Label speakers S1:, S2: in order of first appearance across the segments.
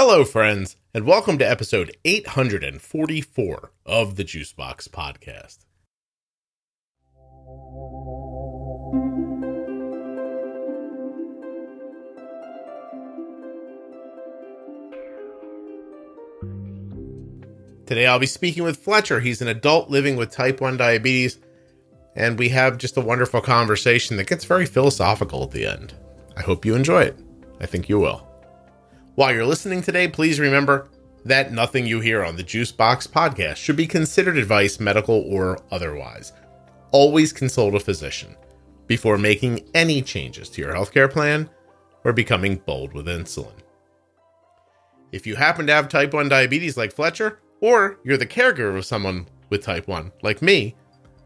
S1: Hello, friends, and welcome to episode 844 of the Juicebox Podcast. Today I'll be speaking with Fletcher. He's an adult living with type 1 diabetes, and we have just a wonderful conversation that gets very philosophical at the end. I hope you enjoy it. I think you will. While you're listening today, please remember that nothing you hear on the Juicebox podcast should be considered advice, medical or otherwise. Always consult a physician before making any changes to your healthcare plan or becoming bold with insulin. If you happen to have type 1 diabetes like Fletcher, or you're the caregiver of someone with type 1 like me,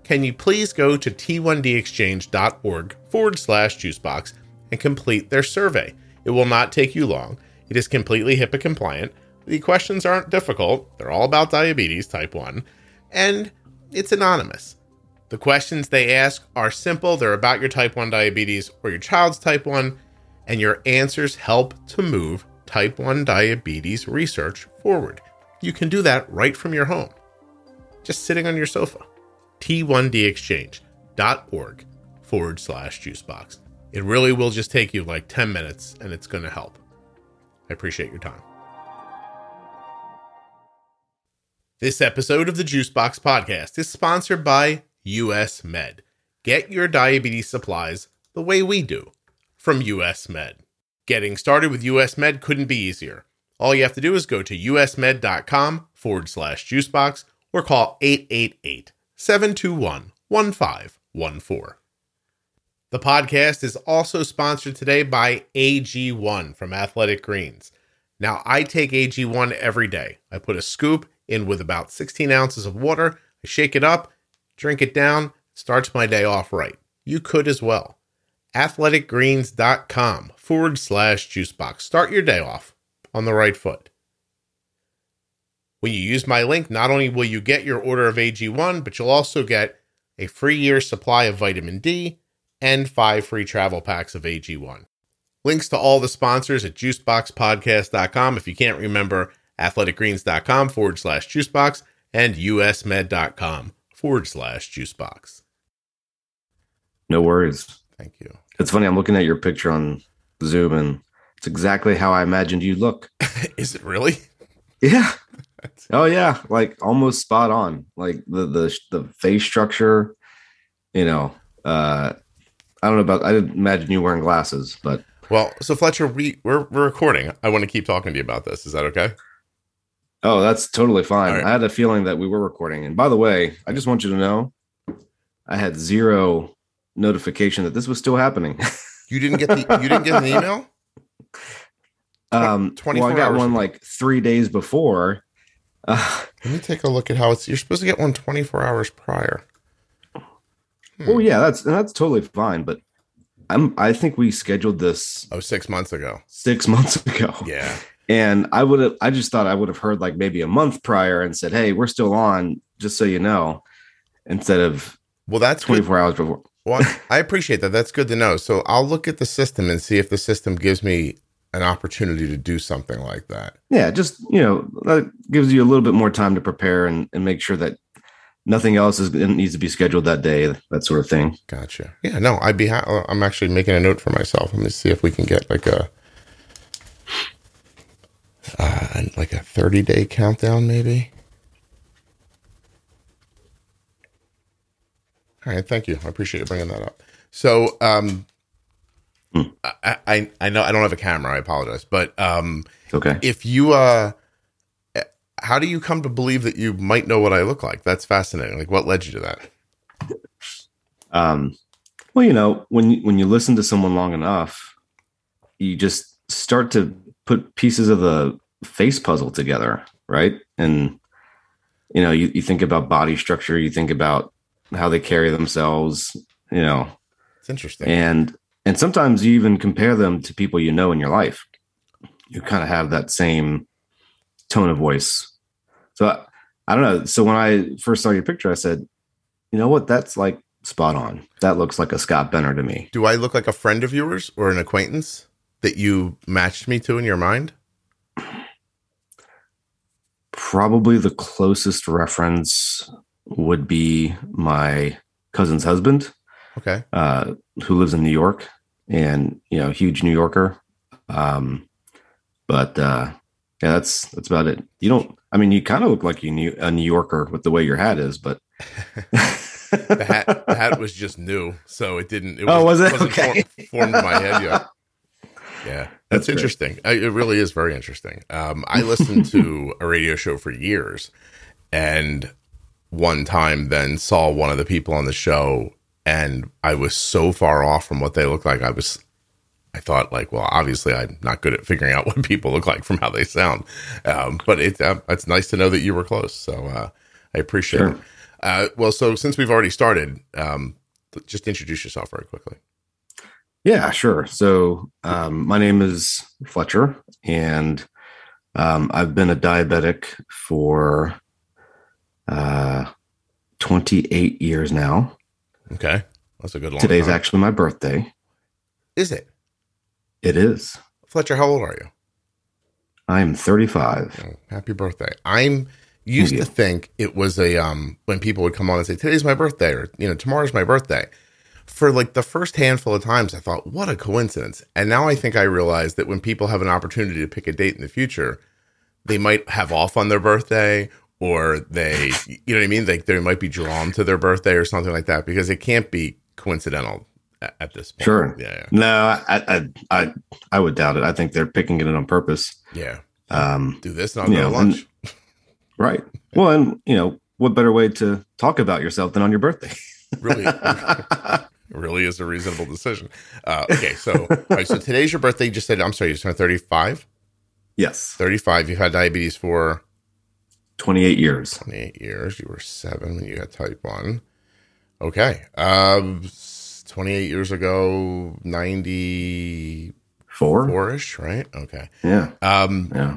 S1: can you please go to t1dexchange.org forward slash juicebox and complete their survey? It will not take you long. It is completely HIPAA compliant. The questions aren't difficult, they're all about diabetes type 1, and it's anonymous. The questions they ask are simple, they're about your type 1 diabetes or your child's type 1, and your answers help to move type 1 diabetes research forward. You can do that right from your home, just sitting on your sofa. T1dexchange.org forward slash juicebox. It really will just take you like 10 minutes and it's going to help. I appreciate your time. This episode of the Juicebox Podcast is sponsored by US Med. Get your diabetes supplies the way we do from US Med. Getting started with US Med couldn't be easier. All you have to do is go to usmed.com forward slash juicebox or call 888 721 1514. The podcast is also sponsored today by AG1 from Athletic Greens. Now, I take AG1 every day. I put a scoop in with about 16 ounces of water, I shake it up, drink it down, starts my day off right. You could as well. Athleticgreens.com forward slash juicebox. Start your day off on the right foot. When you use my link, not only will you get your order of AG1, but you'll also get a free year supply of vitamin D and five free travel packs of AG1. Links to all the sponsors at juiceboxpodcast.com. If you can't remember, athleticgreens.com forward slash juicebox and usmed.com forward slash juicebox.
S2: No worries.
S1: Thank you.
S2: It's funny. I'm looking at your picture on Zoom, and it's exactly how I imagined you look.
S1: Is it really?
S2: Yeah. Oh yeah, like almost spot on. Like the the the face structure. You know, uh I don't know about. I didn't imagine you wearing glasses, but
S1: Well, so Fletcher, we, we're, we're recording. I want to keep talking to you about this. Is that okay?
S2: oh, that's totally fine.
S1: Right.
S2: I had a feeling that we were recording. And by the way, I just want you to know, I had zero notification that this was still happening.
S1: You didn't get the you didn't get an email?
S2: um, well, I got one
S1: ago.
S2: like three days before. Uh,
S1: Let me take a look at how it's you're supposed to get one 24 hours prior. Hmm.
S2: Oh yeah, that's that's totally fine. But I'm I think we scheduled this
S1: Oh, six months ago.
S2: six months ago.
S1: Yeah.
S2: And I would have I just thought I would have heard like maybe a month prior and said, Hey, we're still on, just so you know, instead of
S1: Well, that's good.
S2: 24 hours before.
S1: Well, I appreciate that. That's good to know. So I'll look at the system and see if the system gives me an opportunity to do something like that.
S2: Yeah, just you know, that gives you a little bit more time to prepare and, and make sure that nothing else is needs to be scheduled that day, that sort of thing.
S1: Gotcha. Yeah. No, I'd be. Ha- I'm actually making a note for myself. Let me see if we can get like a, uh, like a 30 day countdown, maybe. All right. Thank you. I appreciate you bringing that up. So, um,
S2: Hmm.
S1: I, I I know I don't have a camera. I apologize, but um,
S2: Okay.
S1: if you uh, how do you come to believe that you might know what I look like? That's fascinating. Like, what led you to that?
S2: Um, well, you know, when you, when you listen to someone long enough, you just start to put pieces of the face puzzle together, right? And you know, you, you think about body structure, you think about how they carry themselves, you know,
S1: It's interesting.
S2: and and sometimes you even compare them to people you know in your life. You kind of have that same tone of voice. So I, don't know. So when I first saw your picture, I said, you know what? That's like spot on. That looks like a Scott Benner to me.
S1: Do I look like a friend of yours or an acquaintance that you matched me to in your mind?
S2: probably the closest reference would be my cousin's husband,
S1: Okay.
S2: uh, who lives in New York, and you know, huge New Yorker. Um, but uh, yeah, that's that's about it. You don't. I mean, you kind of look like you New, a New Yorker with the way your hat is, but
S1: The hat, the hat was just new, so it didn't. It
S2: Oh, was it?
S1: wasn't
S2: Okay.
S1: for- formed in my head yet. Yeah, that's,
S2: That's
S1: interesting. I, it really is very interesting. Um, I listened to a radio show for years, and one time then saw one of the people on the show, and I was so far off from what they looked like. I was, I thought like, well, obviously I'm not good at figuring out what people look like from how they sound, um, but it's uh, it's nice to know that you were close. So uh, I appreciate
S2: Sure.
S1: it. Uh, well, so since we've already started, um, just introduce yourself very quickly.
S2: Yeah, sure. So, um, my name is Fletcher, and um, I've been a diabetic for uh, 28 years now.
S1: Okay, that's a good long.
S2: Today's
S1: time.
S2: actually my birthday.
S1: is it
S2: It is.
S1: Fletcher? How old are you?
S2: I am 35.
S1: Oh, happy birthday! I'm used to think it was a um when people would come on and say today's my birthday or you know tomorrow's my birthday. For like the first handful of times, I thought, what a coincidence. And now I think I realize that when people have an opportunity to pick a date in the future, they might have off on their birthday or they, you know what I mean? Like they might be drawn to their birthday or something like that because it can't be coincidental at, this point.
S2: Sure.
S1: Yeah.
S2: No, I, I, I, I would doubt it. I think they're picking it on purpose.
S1: Yeah.
S2: Um,
S1: Do this and go
S2: Yeah,
S1: to lunch.
S2: right. Well, and you know, what better way to talk about yourself than on your birthday?
S1: Really, really is a reasonable decision. Uh, okay. So, all right. So today's your birthday. You just said, I'm sorry, you turned 35.
S2: yes.
S1: 35. You've had diabetes for
S2: 28 years.
S1: 28 years. You were seven when you got type 1. Okay. Um, 28 years ago, 94
S2: Four?
S1: ish, right? Okay.
S2: Yeah.
S1: Um,
S2: Yeah.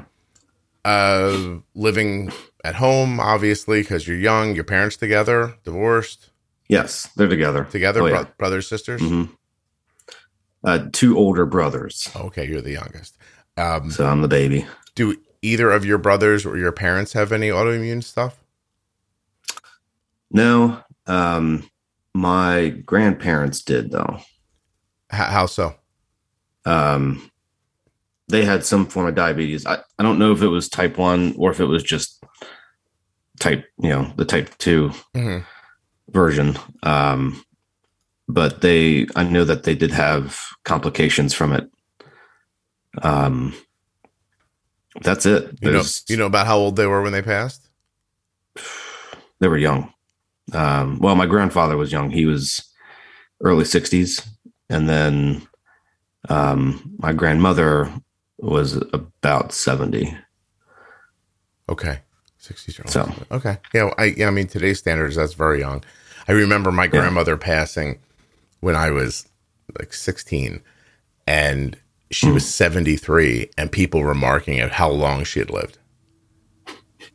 S1: uh, living at home, obviously, because you're young, your parents together, divorced,
S2: Yes. They're together.
S1: together,
S2: Oh,
S1: bro- brothers, sisters.
S2: Mhm. Uh, two older brothers.
S1: Okay. You're the youngest. Um,
S2: So I'm the baby.
S1: do either of your brothers or your parents have any autoimmune stuff?
S2: No. Um, my grandparents did though.
S1: How so?
S2: Um, they had some form of diabetes. I, I don't know if it was type one or if it was just type, you know, the type two
S1: hmm
S2: version. Um, but they, I know that they did have complications from it. Um, that's it.
S1: You know, you know about how old they were when they passed.
S2: they were young. Um, well, my grandfather was young. He was early 60s. And then um, my grandmother was about 70.
S1: Okay, sixties.
S2: So-
S1: okay, yeah. well, I yeah. I mean, today's standards that's very young. I remember my grandmother passing when I was like sixteen, and she was seventy three, and people were marking at how long she had lived.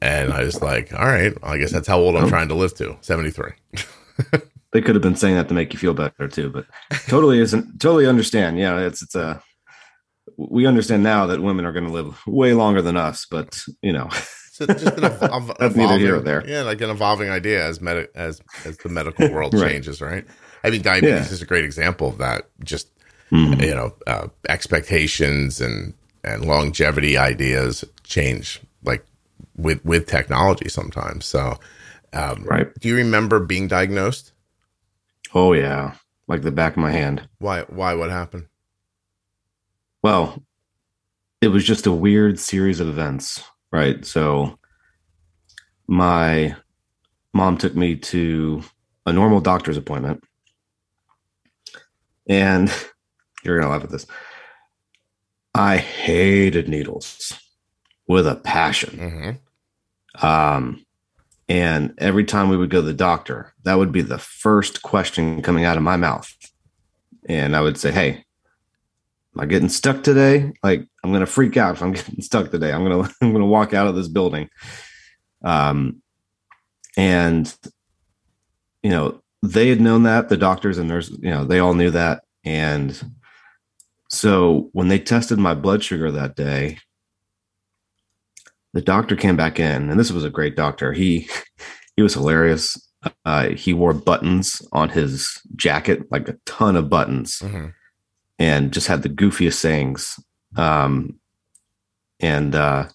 S1: And I was like, all right, well, I guess that's how old I'm trying to live to 73.
S2: They could have been saying that to make you feel better too, but totally isn't totally understand. Yeah, it's it's a we understand now that women are going to live way longer than us, but you know,
S1: So just an evol-
S2: That's neither here
S1: evolving-
S2: there.
S1: Yeah, like an evolving idea as medi- as as the medical world
S2: Right.
S1: changes, right? I mean, diabetes
S2: Yeah.
S1: is a great example of that. Just
S2: Mhm.
S1: you know, uh, expectations and and longevity ideas change like with with technology sometimes. So, um,
S2: right?
S1: do you remember being diagnosed?
S2: Oh yeah, like the back of my hand.
S1: Why? Why? What happened?
S2: Well, it was just a weird series of events, right? So my mom took me to a normal doctor's appointment. And you're going to laugh at this. I hated needles with a passion.
S1: hmm
S2: Um, and every time we would go to the doctor, that would be the first question coming out of my mouth. And I would say, Hey, am I getting stuck today? Like, I'm going to freak out if I'm getting stuck today. I'm going to, I'm going to walk out of this building. Um, and, you know, they had known that the doctors and nurses, you know, they all knew that. And so when they tested my blood sugar that day, the doctor came back in, and this was a great doctor. He he was hilarious. Uh, he wore buttons on his jacket, like a ton of buttons,
S1: hmm
S2: and just had the goofiest sayings. Um, and uh,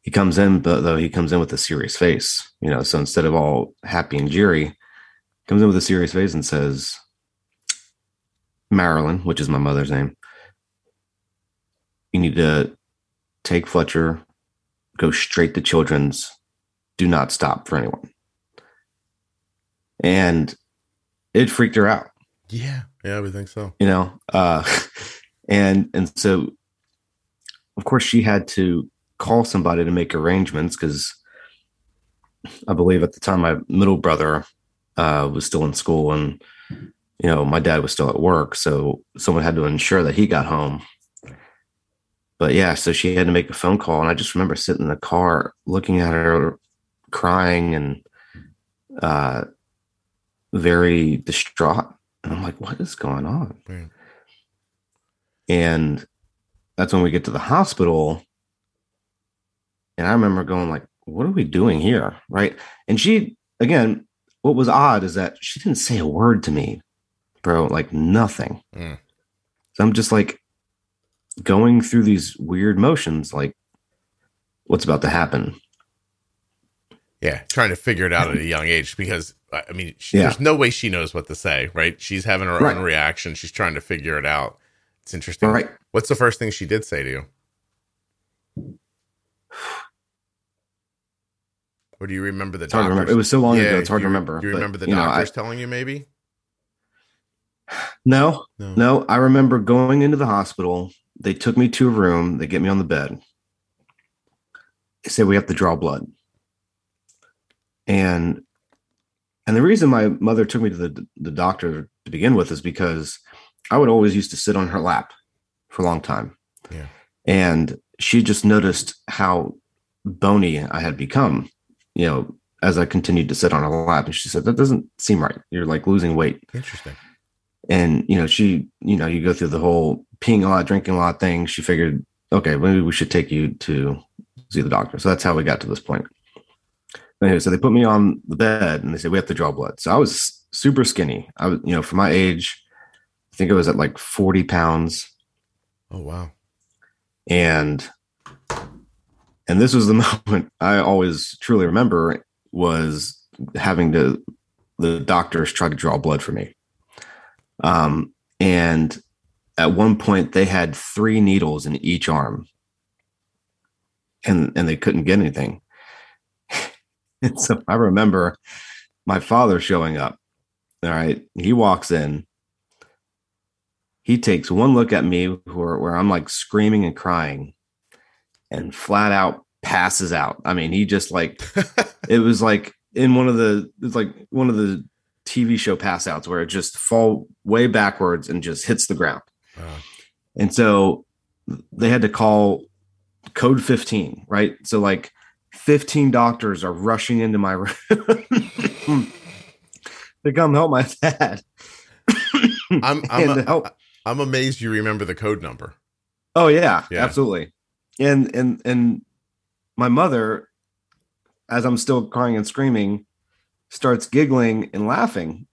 S2: he comes in, but though he comes in with a serious face, you know. So instead of all happy and jeery, comes in with a serious face and says, "Marilyn, which is my mother's name, you need to take Fletcher, go straight to Children's, do not stop for anyone." And it freaked her out
S1: Yeah. Yeah, we think so.
S2: you know uh and and so of course she had to call somebody to make arrangements because i believe at the time my middle brother uh was still in school and you know my dad was still at work so someone had to ensure that he got home but yeah so she had to make a phone call and i just remember sitting in the car looking at her crying and uh very distraught and i'm like what is going on and that's when we get to the hospital. And I remember going like, what are we doing here? Right. And she, again, what was odd is that she didn't say a word to me, bro, like nothing.
S1: Mm.
S2: So I'm just like going through these weird motions, like what's about to happen.
S1: Yeah, trying to figure it out at a young age because I mean, she,
S2: Yeah.
S1: there's no way she knows what to say, right? She's having her
S2: Right.
S1: own reaction. She's trying to figure it out. It's interesting.
S2: All right.
S1: What's the first thing she did say to you? Or do you remember the
S2: It's hard to
S1: doctors?
S2: remember. It was so long ago. It's hard
S1: do
S2: to remember.
S1: Do you
S2: but,
S1: remember the
S2: you know, I-
S1: telling you maybe?
S2: no,
S1: No.
S2: No, I remember going into the hospital. They took me to a room. They get me on the bed. They say we have to draw blood. And and the reason my mother took me to the the doctor to begin with is because I would always used to sit on her lap for a long time.
S1: Yeah.
S2: And she just noticed how bony I had become, you know, as I continued to sit on her lap. And she said, That doesn't seem right. You're like losing weight
S1: Interesting.
S2: And you know she you know you go through the whole peeing a lot drinking a lot thing. She figured okay maybe we should take you to see the doctor. So that's how we got to this point. Anyway so they put me on the bed and they said we have to draw blood. So i was super skinny. I was you know for my age i think it was at like 40 pounds.
S1: Oh wow.
S2: and and this was the moment i always truly remember was having to the doctors try to draw blood for me um and at one point they had three needles in each arm. And and they couldn't get anything. And so i remember my father showing up. All right. He walks in. He takes one look at me where, where i'm like screaming and crying and flat out passes out. I mean he just like it was like in one of the it's like one of the tv show pass outs where it just fall way backwards and just hits the ground
S1: Wow.
S2: and so they had to call code 15 right so like 15 doctors are rushing into my room to come help my dad
S1: I'm I'm,
S2: And
S1: a,
S2: help
S1: I'm amazed you remember the code number.
S2: Oh yeah,
S1: Yeah.
S2: absolutely. And and and my mother, as I'm still crying and screaming, starts giggling and laughing.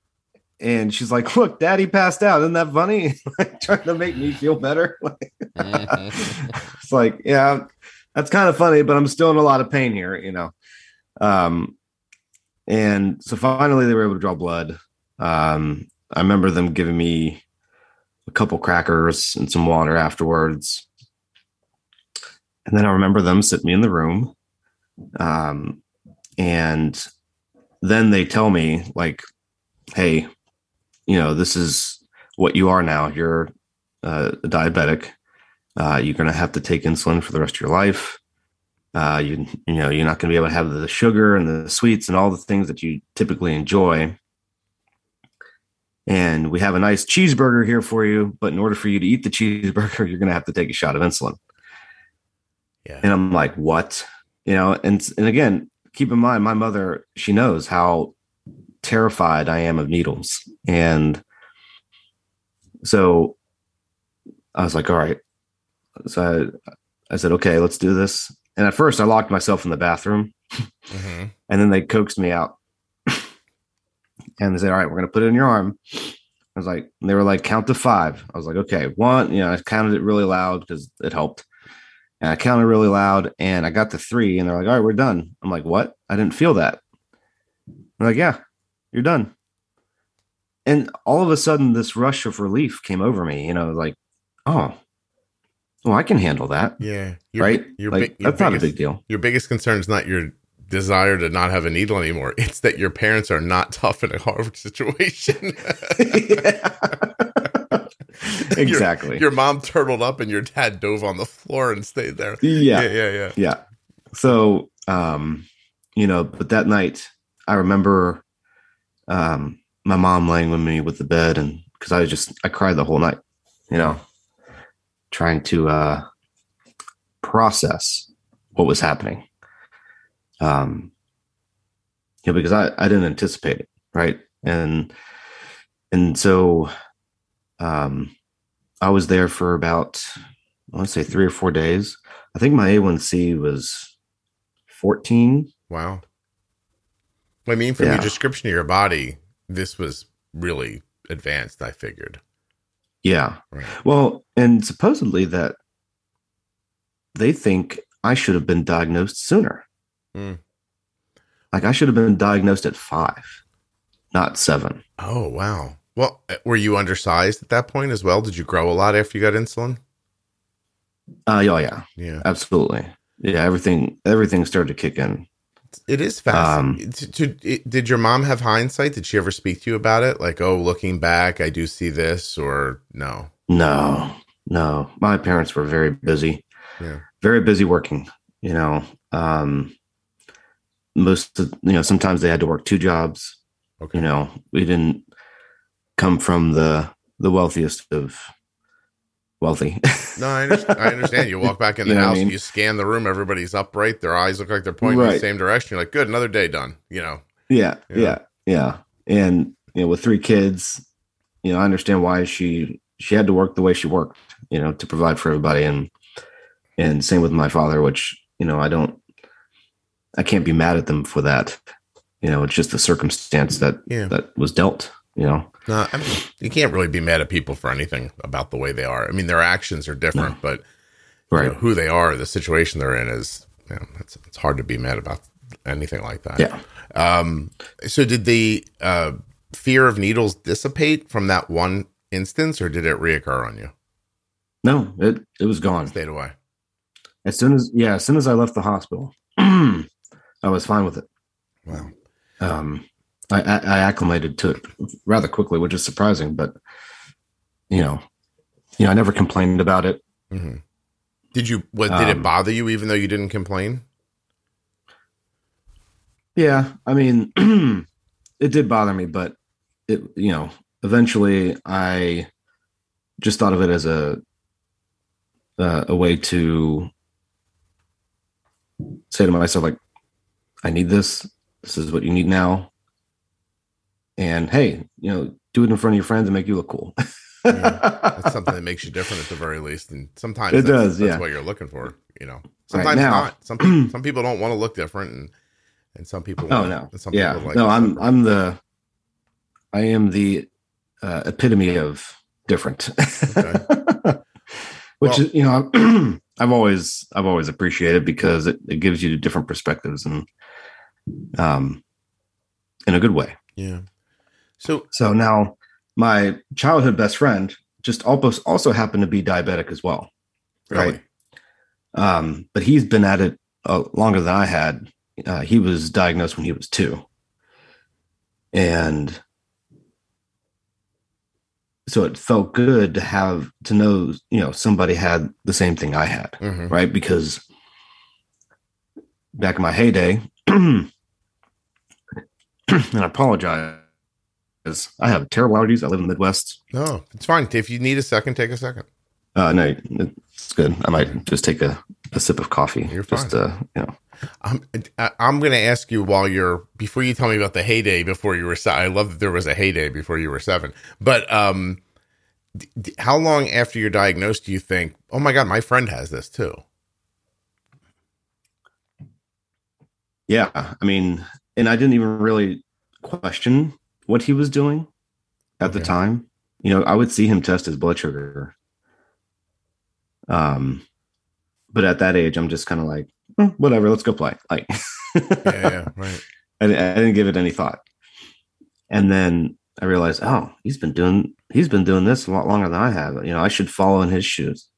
S2: And she's like, look, daddy passed out. Isn't that funny? like trying to make me feel better. it's like, yeah, that's kind of funny, but I'm still in a lot of pain here, you know. Um and so finally they were able to draw blood. Um, I remember them giving me a couple crackers and some water afterwards. And then I remember them sitting me in the room. Um, and then they tell me, like, hey, you know, this is what you are now. You're uh, a diabetic. Uh, you're going to have to take insulin for the rest of your life. Uh, you, you know, you're not going to be able to have the sugar and the sweets and all the things that you typically enjoy and we have a nice cheeseburger here for you. But in order for you to eat the cheeseburger, you're going to have to take a shot of insulin.
S1: Yeah.
S2: And I'm like, what? You know, and and again, keep in mind, my mother, she knows how terrified I am of needles, and so I was like, all right. So I, I said, okay, let's do this. and at first, I locked myself in the bathroom,
S1: hmm
S2: and then they coaxed me out, and they said, "All right, we're gonna put it in your arm." I was like, they were like, "Count to five. I was like, "Okay, one." You know, I counted it really loud because it helped, and I counted really loud, and I got the three, and they're like, "All right, we're done." I'm like, "What? I didn't feel that." They're like, "Yeah, you're done." And all of a sudden, this rush of relief came over me. You know, like, oh, well, I can handle that,
S1: Yeah. Your,
S2: right?
S1: Your,
S2: like,
S1: your
S2: that's not a big deal.
S1: Your biggest concern is not your desire to not have a needle anymore. It's that your parents are not tough in a hard situation.
S2: exactly.
S1: your mom turtled up and your dad dove on the floor and stayed there.
S2: yeah.
S1: Yeah, yeah, yeah.
S2: Yeah. So, um, you know, but that night I remember um my mom laying with me with the bed and because I just I cried the whole night, you know, trying to uh process what was happening. Um you know, because I, I didn't anticipate it, right? And and so um I was there for about I want to say three or four days. I think my A1C was 14.
S1: Wow. I mean, from
S2: Yeah.
S1: your description of your body, this was really advanced, I figured.
S2: Yeah.
S1: Right.
S2: Well, and supposedly that they think I should have been diagnosed sooner.
S1: Hmm.
S2: Like I should have been diagnosed at five, not seven.
S1: Oh, wow. Well, uh, were you undersized at that point as well? Did you grow a lot after you got insulin?
S2: Uh, yeah, yeah,
S1: Yeah.
S2: absolutely. Yeah, everything, everything started to kick in.
S1: It is
S2: Um.
S1: To- to- it- did your mom have hindsight? Did she ever speak to you about it? Like, oh, looking back, I do see this, or no?
S2: No, no, my parents were very busy.
S1: Yeah.
S2: very busy working you know um most of, you know sometimes they had to work two jobs
S1: Okay.
S2: you know we didn't come from the the wealthiest of wealthy
S1: No, I understand. I understand. You walk back in the
S2: You know what I
S1: house,
S2: mean?
S1: you scan the room, everybody's upright, their eyes look like they're pointing in the same direction. You're like, good, another day done. You know,
S2: yeah,
S1: Yeah.
S2: yeah yeah and you know with three kids you know i understand why she she had to work the way she worked you know to provide for everybody and and same with my father which you know i don't i can't be mad at them for that you know it's just the circumstance that
S1: Yeah.
S2: that was dealt you know
S1: no, I mean, you can't really be mad at people for anything about the way they are. I mean, their actions are different, but you
S2: right
S1: know, who they are, the situation they're in is, you know, it's, it's hard to be mad about anything like that.
S2: yeah
S1: Um, so did the uh, fear of needles dissipate from that one instance, or did it reoccur on you?
S2: no it it was gone
S1: Stayed away.
S2: as soon as yeah as soon as i left the hospital i was fine with it
S1: Wow.
S2: um, I, I, I acclimated to it rather quickly, which is surprising. But you know, you know, I never complained about it.
S1: hmm Did you? What did it
S2: Um,
S1: bother you, even though you didn't complain?
S2: Yeah, I mean, it did bother me, but it, you know, eventually I just thought of it as a uh, a way to say to myself, like, I need this. This is what you need now. And hey, you know, do it in front of your friends and make you look cool.
S1: That's something that makes you different at the very least. And sometimes
S2: It
S1: that's,
S2: does,
S1: That's
S2: yeah.
S1: what you're looking for. You know, sometimes
S2: now-
S1: not. Some people, some people don't want to look different, and and some people.
S2: Oh no!
S1: some
S2: Yeah,
S1: like
S2: no. I'm
S1: separate.
S2: I'm the I am the uh, epitome of different. Which
S1: Well-
S2: is you know I've always I've always appreciated because it, it gives you different perspectives and um in a good way.
S1: yeah. So
S2: So now my childhood best friend just almost also happened to be diabetic as well.
S1: really,
S2: Right. Um, but he's been at it uh, longer than I had. Uh, he was diagnosed when he was two, and so it felt good to have to know, you know, somebody had the same thing I had,
S1: Mhm.
S2: right? Because back in my heyday, and I apologize, I have terrible allergies. I live in the Midwest.
S1: no, it's fine. If you need a second, take a second.
S2: Uh, no, it's good. I might just take a, a sip of coffee.
S1: You're
S2: just
S1: fine.
S2: uh, you know.
S1: I'm I'm going to ask you while you're before you tell me about the heyday before you were seven. I love that there was a heyday before you were seven. But um, d- d- how long after you're diagnosed do you think? Oh my God, my friend has this too.
S2: yeah, I mean, and I didn't even really question what he was doing at the time. You know, I would see him test his blood sugar. Um, but at that age, I'm just kind of like, "Hmm, whatever, let's go play. Like,
S1: Yeah, yeah, right.
S2: I, I didn't give it any thought. And then I realized, oh, he's been doing he's been doing this a lot longer than I have. You know, I should follow in his shoes.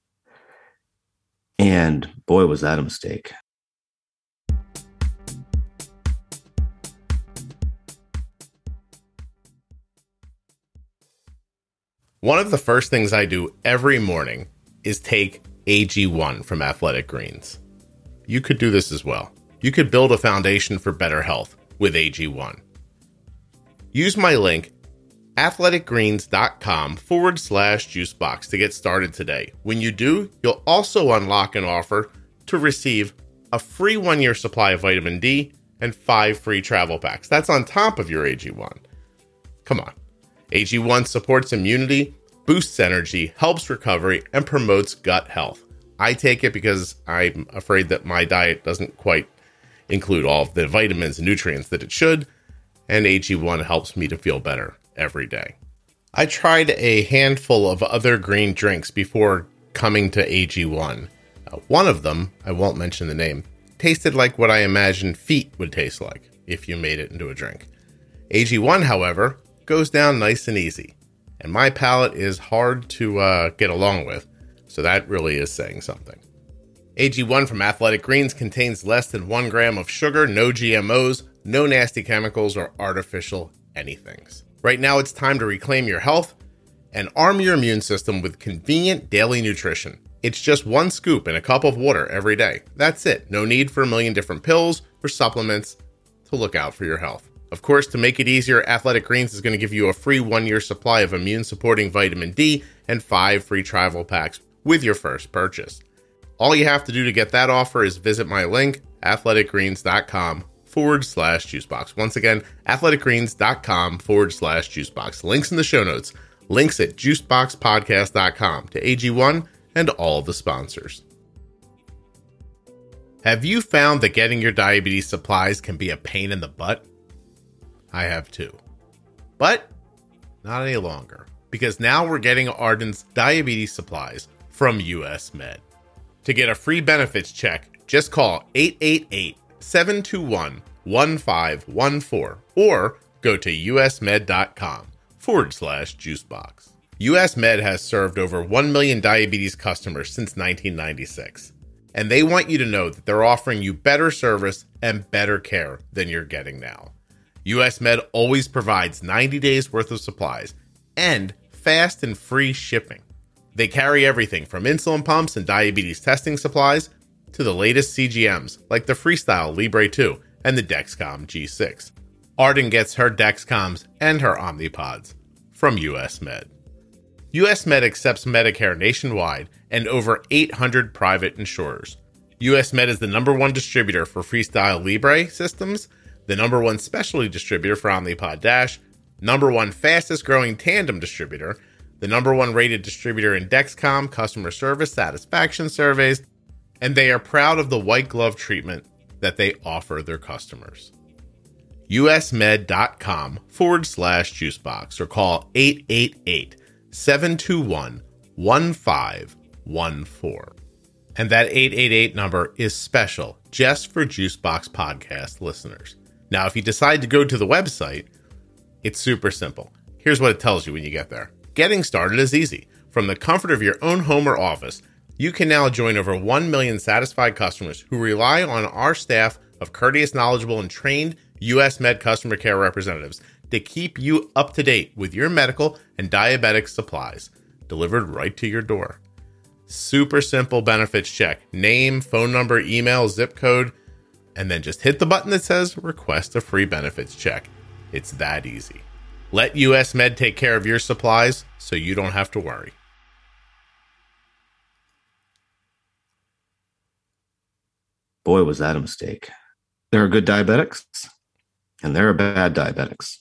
S2: And boy, was that a mistake.
S1: One of the first things I do every morning is take AG1 from Athletic Greens. You could do this as well. You could build a foundation for better health with AG1. Use my link, athleticgreens.com forward slash juicebox to get started today. When you do, you'll also unlock an offer to receive a free one year supply of vitamin D and five free travel packs. That's on top of your AG1. Come on. AG1 supports immunity, boosts energy, helps recovery, and promotes gut health. I take it because I'm afraid that my diet doesn't quite include all of the vitamins and nutrients that it should, and AG1 helps me to feel better every day. I tried a handful of other green drinks before coming to AG1. Uh, one of them, I won't mention the name, tasted like what I imagined feet would taste like if you made it into a drink. AG1, however, goes down nice and easy, and my palate is hard to uh, get along with, so that really is saying something. AG1 from Athletic Greens contains less than 1 gram of sugar, no GMOs, no nasty chemicals, or artificial anythings. Right now, it's time to reclaim your health and arm your immune system with convenient daily nutrition. It's just one scoop in a cup of water every day. That's it. No need for a million different pills or supplements to look out for your health. Of course, to make it easier, Athletic Greens is going to give you a free one year supply of immune supporting vitamin D and five free travel packs with your first purchase. All you have to do to get that offer is visit my link, athleticgreens.com forward slash juicebox. Once again, athleticgreens.com forward slash juicebox. Links in the show notes. Links at juiceboxpodcast.com to AG1 and all the sponsors. Have you found that getting your diabetes supplies can be a pain in the butt? I have too. But not any longer, because now we're getting Arden's diabetes supplies from US Med. To get a free benefits check, just call 888 721 1514 or go to usmed.com forward slash juicebox. US Med has served over 1 million diabetes customers since 1996, and they want you to know that they're offering you better service and better care than you're getting now. US Med always provides 90 days worth of supplies and fast and free shipping. They carry everything from insulin pumps and diabetes testing supplies to the latest CGMs like the Freestyle Libre 2 and the Dexcom G6. Arden gets her Dexcoms and her Omnipods from US Med. US Med accepts Medicare nationwide and over 800 private insurers. US Med is the number one distributor for Freestyle Libre systems, the number one specialty distributor for Omnipod Dash, number one fastest growing tandem distributor, the number one rated distributor in Dexcom customer service satisfaction surveys, and they are proud of the white glove treatment that they offer their customers. usmed.com forward slash juicebox or call 888 721 1514. And that 888 number is special just for Juicebox podcast listeners. Now, if you decide to go to the website, it's super simple. Here's what it tells you when you get there. Getting started is easy. From the comfort of your own home or office, you can now join over 1 million satisfied customers who rely on our staff of courteous, knowledgeable, and trained US Med customer care representatives to keep you up to date with your medical and diabetic supplies delivered right to your door. Super simple benefits check name, phone number, email, zip code, and then just hit the button that says request a free benefits check. It's that easy. Let US Med take care of your supplies so you don't have to worry.
S2: Boy, was that a mistake. There are good diabetics and there are bad diabetics.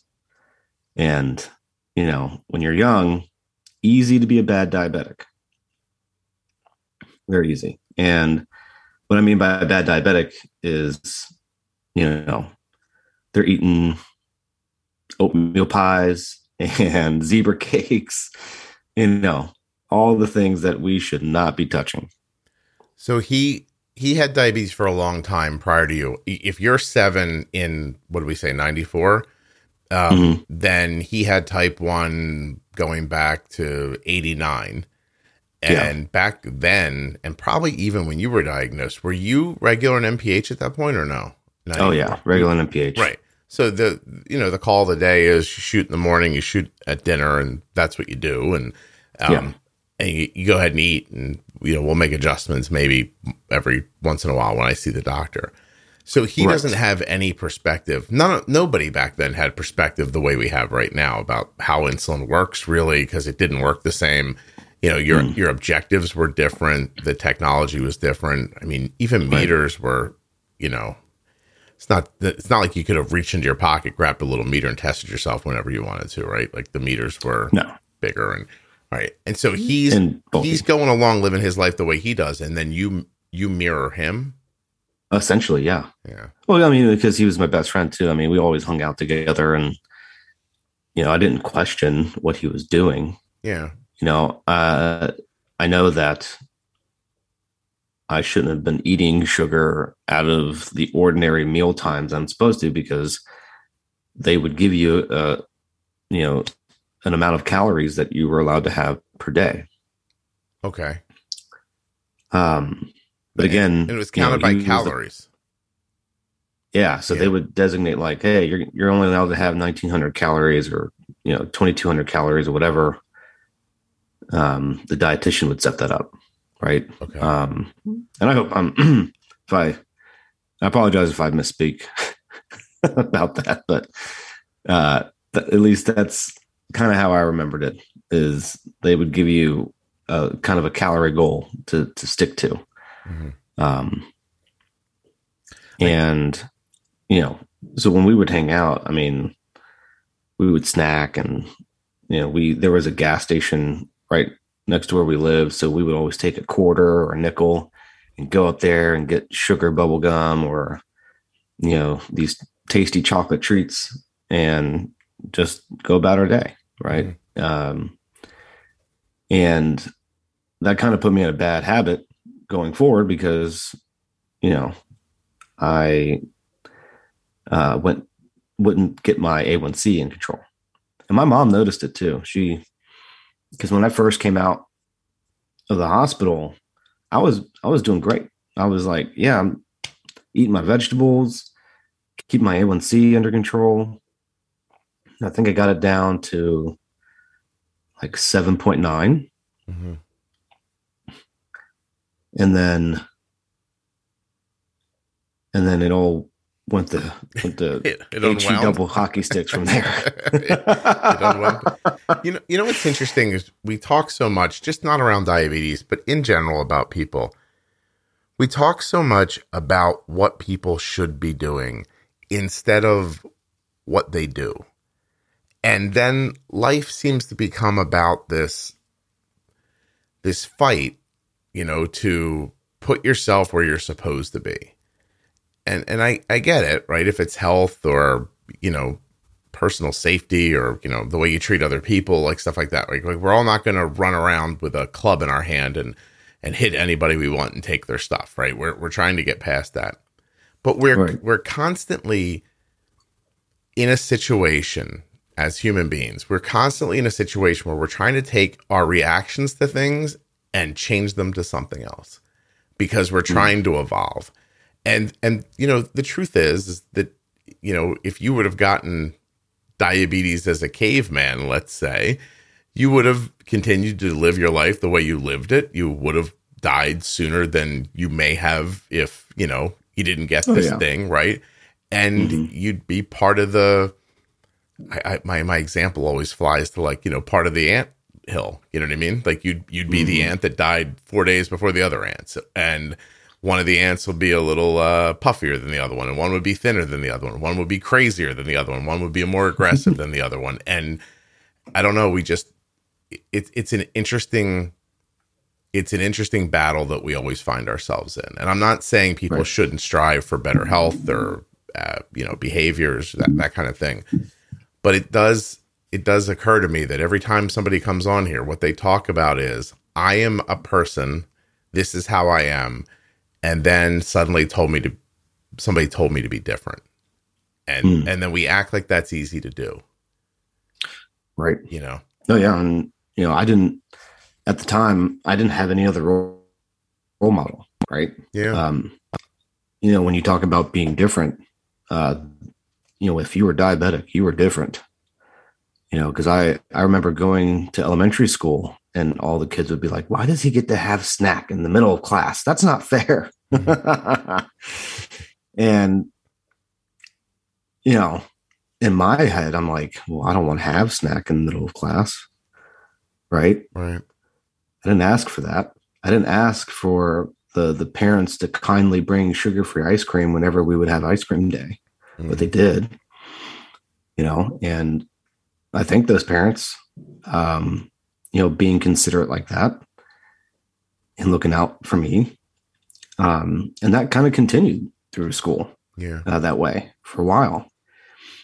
S2: And, you know, when you're young, easy to be a bad diabetic. Very easy. And what I mean by a bad diabetic is you know, they're eating oatmeal pies and zebra cakes, you know, all the things that we should not be touching.
S1: So he he had diabetes for a long time prior to you. If you're seven in what do we say, ninety four, um, mm-hmm. then he had type one going back to eighty nine. And yeah. back then, and probably even when you were diagnosed, were you regular in NPH at that point or no?
S2: oh yeah, regular in NPH.
S1: Right. So the you know the call of the day is you shoot in the morning, you shoot at dinner, and that's what you do. And um, yeah. and you, you go ahead and eat, and you know we'll make adjustments maybe every once in a while when I see the doctor. So he right. doesn't have any perspective. None, nobody back then had perspective the way we have right now about how insulin works, really, because it didn't work the same. You know, your mm. your objectives were different. The technology was different. I mean, even right. meters were, you know, it's not it's not like you could have reached into your pocket, grabbed a little meter, and tested yourself whenever you wanted to, right? Like the meters were
S2: no.
S1: bigger and right. And so he's and he's going along living his life the way he does, and then you you mirror him.
S2: Essentially, yeah.
S1: Yeah.
S2: Well, I mean, because he was my best friend too. I mean, we always hung out together and you know, I didn't question what he was doing.
S1: Yeah.
S2: You know, uh I know that I shouldn't have been eating sugar out of the ordinary meal times I'm supposed to because they would give you uh, you know an amount of calories that you were allowed to have per day.
S1: Okay.
S2: Um but again,
S1: and it was counted you know, by calories.
S2: The, yeah, so yeah. they would designate like, hey, you're you're only allowed to have 1900 calories or you know 2200 calories or whatever. Um, the dietitian would set that up right?
S1: Okay.
S2: Um, and I hope I'm if I I apologize if I misspeak about that, but uh, th- at least that's kind of how I remembered it. Is they would give you a kind of a calorie goal to to stick to, mm-hmm. um, and you know, so when we would hang out, I mean, we would snack and you know we there was a gas station right next to where we lived. So we would always take a quarter or a nickel and go up there and get sugar bubble gum or, you know, these tasty chocolate treats and just go about our day. Right. Mm-hmm. Um, and that kind of put me in a bad habit going forward because, you know, I uh, went, wouldn't get my A1C in control. And my mom noticed it too. She because when I first came out of the hospital, I was I was doing great. I was like, yeah, I'm eating my vegetables, keep my A1C under control. I think I got it down to like 7.9. Mm-hmm. And then and then it all went the went the it, it double hockey sticks from there. it,
S1: it you know, you know what's interesting is we talk so much, just not around diabetes, but in general about people. We talk so much about what people should be doing instead of what they do. And then life seems to become about this this fight, you know, to put yourself where you're supposed to be and and I I get it, right? If it's health or you know personal safety or you know the way you treat other people, like stuff like that. Like, like we're all not going to run around with a club in our hand and and hit anybody we want and take their stuff, right? We're we're trying to get past that, but we're right. we're constantly in a situation as human beings. We're constantly in a situation where we're trying to take our reactions to things and change them to something else because we're hmm. trying mm. to evolve and and you know the truth is, is that you know if you would have gotten diabetes as a caveman let's say you would have continued to live your life the way you lived it you would have died sooner than you may have if you know you didn't get oh, this yeah. thing right and mm-hmm. you'd be part of the I, I, my my example always flies to like you know part of the ant hill you know what i mean like you'd you'd be mm-hmm. the ant that died four days before the other ants and one of the ants will be a little uh, puffier than the other one, and one would be thinner than the other one. One would be crazier than the other one. One would be more aggressive than the other one. And I don't know. We just it's it's an interesting it's an interesting battle that we always find ourselves in. And I'm not saying people right. shouldn't strive for better health or uh, you know, behaviors, that, that kind of thing. But it does it does occur to me that every time somebody comes on here, what they talk about is I am a person, this is how I am, and then suddenly told me to somebody told me to be different. And
S2: Hmm.
S1: and then we act like that's easy to do,
S2: Right.
S1: you know.
S2: Oh yeah, and you know, I didn't at the time. I didn't have any other role, role model. Right.
S1: Yeah.
S2: Um, you know, when you talk about being different, uh, you know, if you were diabetic, you were different. You know, because I I remember going to elementary school and all the kids would be like, "Why does he get to have snack in the middle of class? That's not fair." and you know, in my head, I'm like, "Well, I don't want to have snack in the middle of class." Right?
S1: right.
S2: I didn't ask for that. I didn't ask for the the parents to kindly bring sugar free ice cream whenever we would have ice cream day, but they did. You know, and I think those parents, um, you know, being considerate like that and looking out for me, um, and that kind of continued through school
S1: Yeah.
S2: uh, that way for a while.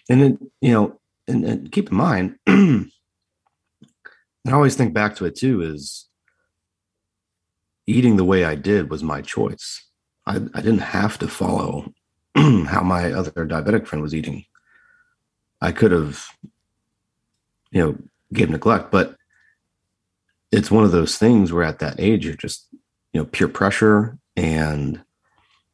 S2: And then, you know, and, and keep in mind, and I always think back to it too is eating the way I did was my choice. I, I didn't have to follow how my other diabetic friend was eating. I could have, you know, gave neglect, but it's one of those things where at that age you're just, you know, peer pressure and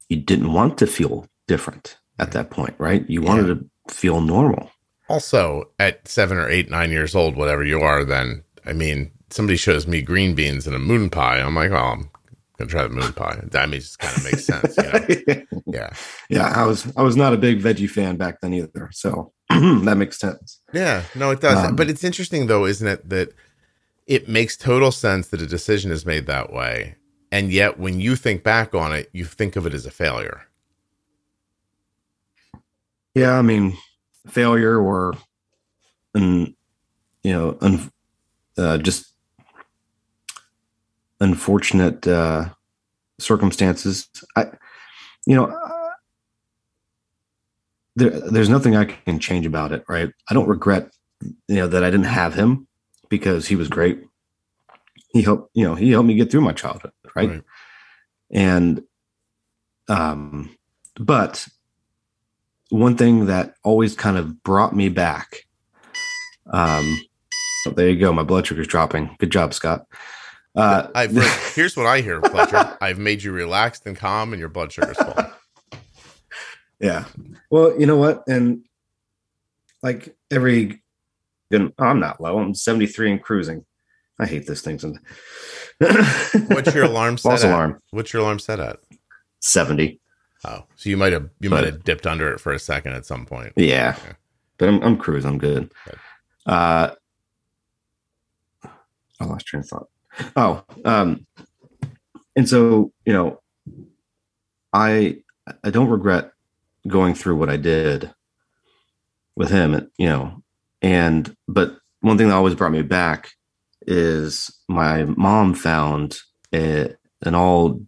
S2: you didn't want to feel different at that point, right? You wanted to feel normal.
S1: Also, at seven or eight, nine years old, whatever you are, then I mean, somebody shows me green beans and a moon pie. I'm like, oh, I'm gonna try the moon pie. That means kind of makes sense. You know? Yeah.
S2: yeah, I was I was not a big veggie fan back then either, so that makes sense.
S1: Yeah, no, it does.
S2: Um,
S1: but it's interesting though, isn't it, that it makes total sense that a decision is made that way, and yet when you think back on it, you think of it as a failure.
S2: Yeah, I mean, failure or, un, you know, un, uh, just unfortunate uh, circumstances. I, you know, uh, there, there's nothing I can change about it, right? I don't regret, you know, that I didn't have him because he was great. He helped, you know, he helped me get through my childhood, right?
S1: Right.
S2: And, um, but one thing that always kind of brought me back. Um, oh, there you go. My blood sugar's dropping. Good job, Scott. Uh,
S1: I've heard, here's what I hear, Fletcher. I've made you relaxed and calm, and your blood sugar's full.
S2: yeah. Well, you know what? And like every, and I'm not low. I'm 73 and cruising. I hate this thing.
S1: What's your alarm set
S2: false
S1: at?
S2: alarm?
S1: What's your alarm set at?
S2: 70.
S1: Oh, so you might have you might have dipped under it for a second at some point.
S2: Yeah. But I'm, I'm cruising. I'm good.
S1: Good.
S2: Uh, I lost train of thought. Oh, um, and so, you know, I, I don't regret going through what I did with him, you know, and, but one thing that always brought me back is my mom found a, an all,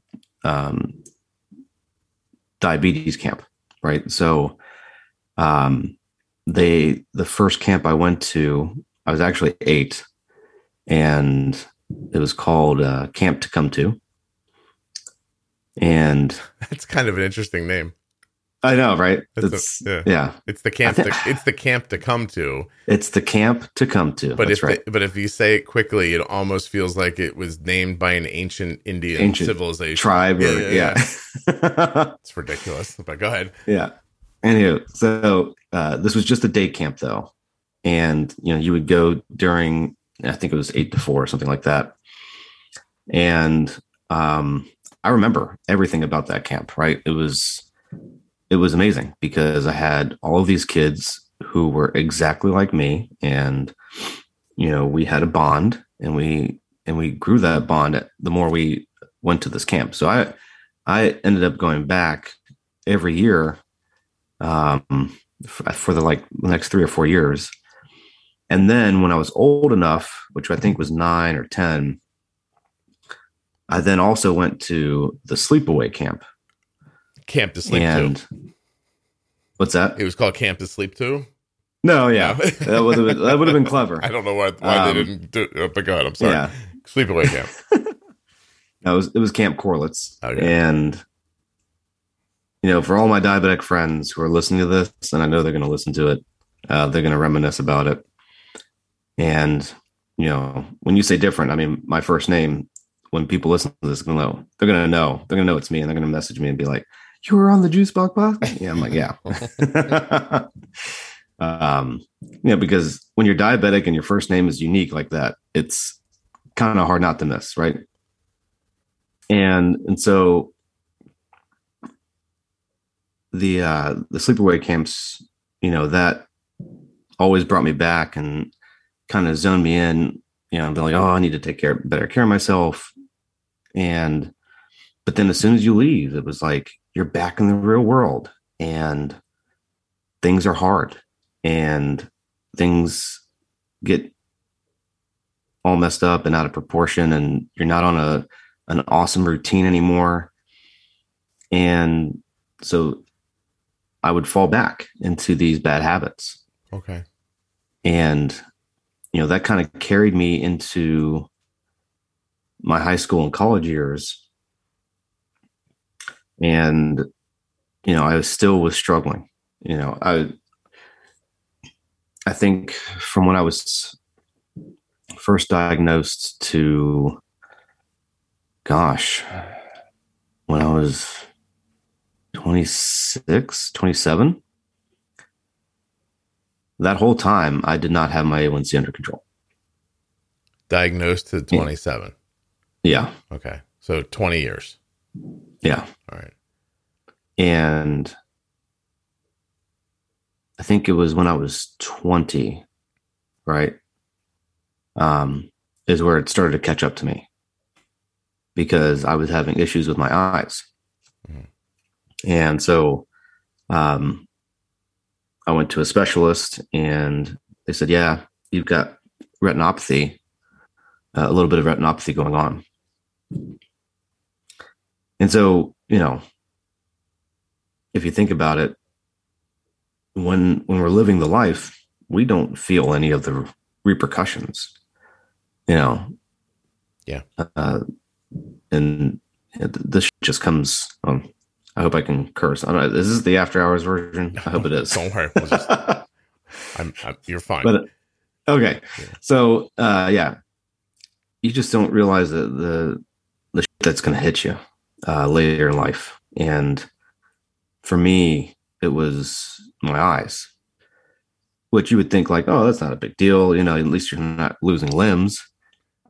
S2: um, diabetes camp, right? So, um, they the first camp I went to, I was actually eight, and it was called uh, Camp to Come To. And
S1: That's kind of an interesting name.
S2: I know, right?
S1: That's a- yeah.
S2: yeah,
S1: It's the camp. To, it's the camp to come to.
S2: it's the camp to come to.
S1: But
S2: That's
S1: if
S2: right.
S1: the, but if you say it quickly, it almost feels like it was named by an ancient Indian
S2: Ancient
S1: civilization.
S2: Tribe,
S1: Yeah,
S2: or,
S1: yeah,
S2: yeah,
S1: It's ridiculous. But go ahead.
S2: yeah. Anyway, so uh, this was just a day camp though, and you know you would go during I think it was eight to four or something like that, and um, I remember everything about that camp. Right, it was it was amazing because I had all of these kids who were exactly like me, and you know we had a bond, and we and we grew that bond the more we went to this camp. So I I ended up going back every year um, for, for the like the next three or four years. And then when I was old enough, which I think was nine or 10, I then also went to the sleepaway camp.
S1: Camp to sleep
S2: and
S1: too.
S2: What's that?
S1: It was called Camp to Sleep Too.
S2: No, yeah,
S1: No.
S2: that would have been, that would have been clever.
S1: I don't know why, why
S2: Um,
S1: they didn't do it, but go ahead. I'm sorry.
S2: Yeah,
S1: Sleepaway Camp.
S2: no, it was it was Camp Corlitz,
S1: Okay.
S2: and you know, for all my diabetic friends who are listening to this, and I know they're going to listen to it, uh, they're going to reminisce about it. And you know, when you say different, I mean my first name. When people listen to this, they're. They're gonna know. They're gonna know it's me, and they're gonna message me and be like, "You were on the Juice Box podcast." Yeah, I'm like, yeah. um, you know, because when you're diabetic and your first name is unique like that, it's kind of hard not to miss, right? And and so the uh the sleepaway camps, you know, that always brought me back and kind of zoned me in, you know, I'm like, oh, I need to take care better care of myself. And but then as soon as you leave, it was like you're back in the real world and things are hard and things get all messed up and out of proportion and you're not on a an awesome routine anymore and so i would fall back into these bad habits
S1: Okay.
S2: and you know that kind of carried me into my high school and college years and you know i still was struggling you know i i think from when i was first diagnosed to gosh when i was 26 27 that whole time i did not have my a1c under control
S1: Diagnosed to 27.
S2: yeah
S1: Okay. So 20 years.
S2: Yeah
S1: All right.
S2: and I think it was when I was 20, right? Um, is where it started to catch up to me because I was having issues with my eyes.
S1: Mhm.
S2: And so um, I went to a specialist and they said, Yeah, you've got retinopathy, uh, a little bit of retinopathy going on. And so, you know, if you think about it, when when we're living the life, we don't feel any of the repercussions, you know.
S1: Yeah.
S2: Uh, and this just comes. Um, I hope I can curse. I don't know. Is this the after hours version? I hope it is.
S1: Don't worry. We'll just, I'm, I'm, you're fine.
S2: but okay
S1: Yeah.
S2: so uh yeah you just don't realize that the the shit that's going to hit you uh later in life and for me it was my eyes which you would think like oh that's not a big deal you know at least you're not losing limbs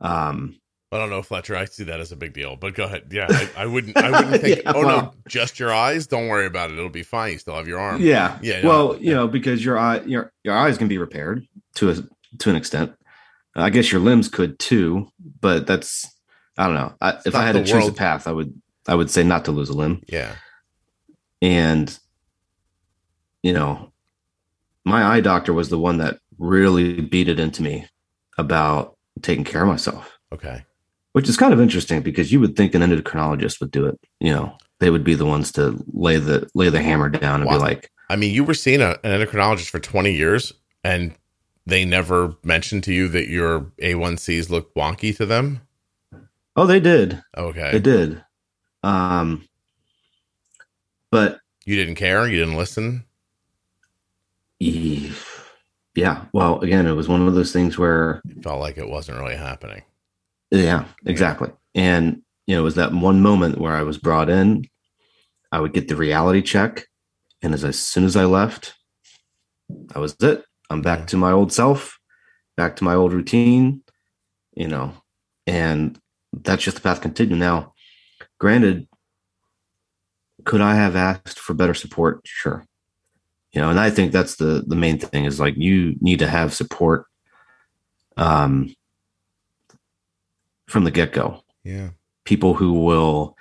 S2: um
S1: I don't know, Fletcher. I see that as a big deal, but go ahead. Yeah, I, I wouldn't. I wouldn't think.
S2: Yeah,
S1: oh no, just your eyes. Don't worry about it. It'll be fine. You still have your arm.
S2: yeah
S1: Yeah,
S2: well you know because your eye your your eyes can be repaired to a to an extent i guess your limbs could too but that's i don't know I, if i had to
S1: the
S2: choose a path i would i would say not to lose a limb
S1: Yeah.
S2: and you know my eye doctor was the one that really beat it into me about taking care of myself
S1: Okay.
S2: which is kind of interesting because you would think an endocrinologist would do it you know they would be the ones to lay the lay the hammer down and
S1: Wow.
S2: be like
S1: I mean, you were seeing a, an endocrinologist for 20 years, and they never mentioned to you that your A1Cs looked wonky to them.
S2: oh they did
S1: Okay.
S2: they did um but
S1: You didn't care. You didn't listen.
S2: yeah well again it was one of those things where
S1: It felt like it wasn't really happening.
S2: Yeah, exactly. And you know, it was that one moment where I was brought in, I would get the reality check, and as, as soon as I left, that was it. I'm back
S1: Yeah.
S2: to my old self, back to my old routine, you know, and that's just the path continue. Now, granted, could I have asked for better support? Sure. You know, and I think that's the the main thing is like you need to have support um from the get-go
S1: Yeah.
S2: people who will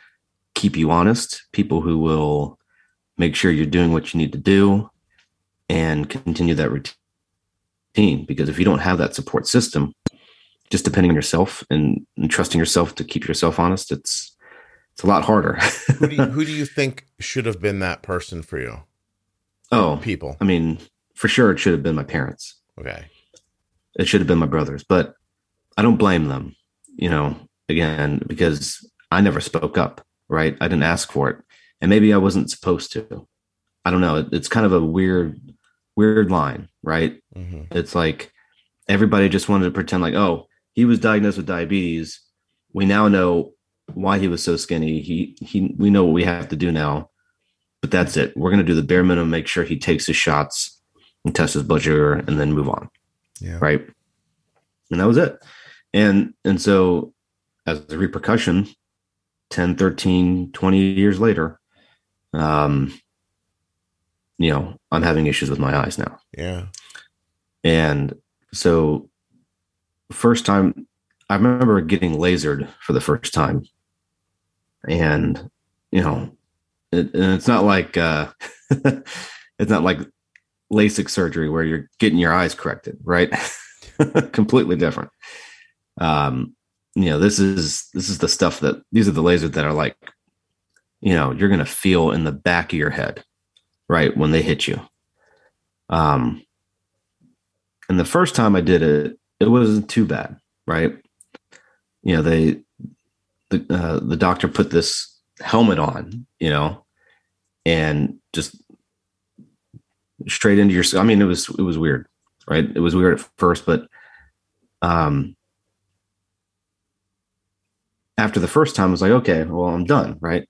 S2: keep you honest, people who will make sure you're doing what you need to do and continue that routine. Because if you don't have that support system, just depending on yourself and, and trusting yourself to keep yourself honest, it's it's a lot harder.
S1: Who do you, who do you think should have been that person for you?
S2: Oh,
S1: people.
S2: I mean, for sure, it should have been my parents.
S1: Okay.
S2: It should have been my brothers, but I don't blame them. You know, again, because I never spoke up. Right? I didn't ask for it, and maybe I wasn't supposed to. I don't know. It, it's kind of a weird, weird line, right?
S1: hmm
S2: It's like everybody just wanted to pretend like, oh, he was diagnosed with diabetes. We now know why he was so skinny. He he we know what we have to do now. But that's it. We're gonna do the bare minimum, make sure he takes his shots and test his blood sugar and then move on.
S1: Yeah.
S2: Right. And that was it. And and so as a repercussion, 10, 13, 20 years later, um, you know, I'm having issues with my eyes now.
S1: Yeah.
S2: And so, first time, I remember getting lasered for the first time. And, you know, it, and it's not like, uh, it's not like LASIK surgery where you're getting your eyes corrected, right? Completely different. Um, you know, this is, this is the stuff that these are the lasers that are like, you know, you're to feel in the back of your head, right? When they hit you. Um, and the first time I did it, it wasn't too bad, right? You know, they the uh, the doctor put this helmet on, you know, and just straight into your. I mean, it was it was weird, right? It was weird at first, but um, after the first time, I was like, okay, well, I'm done, right?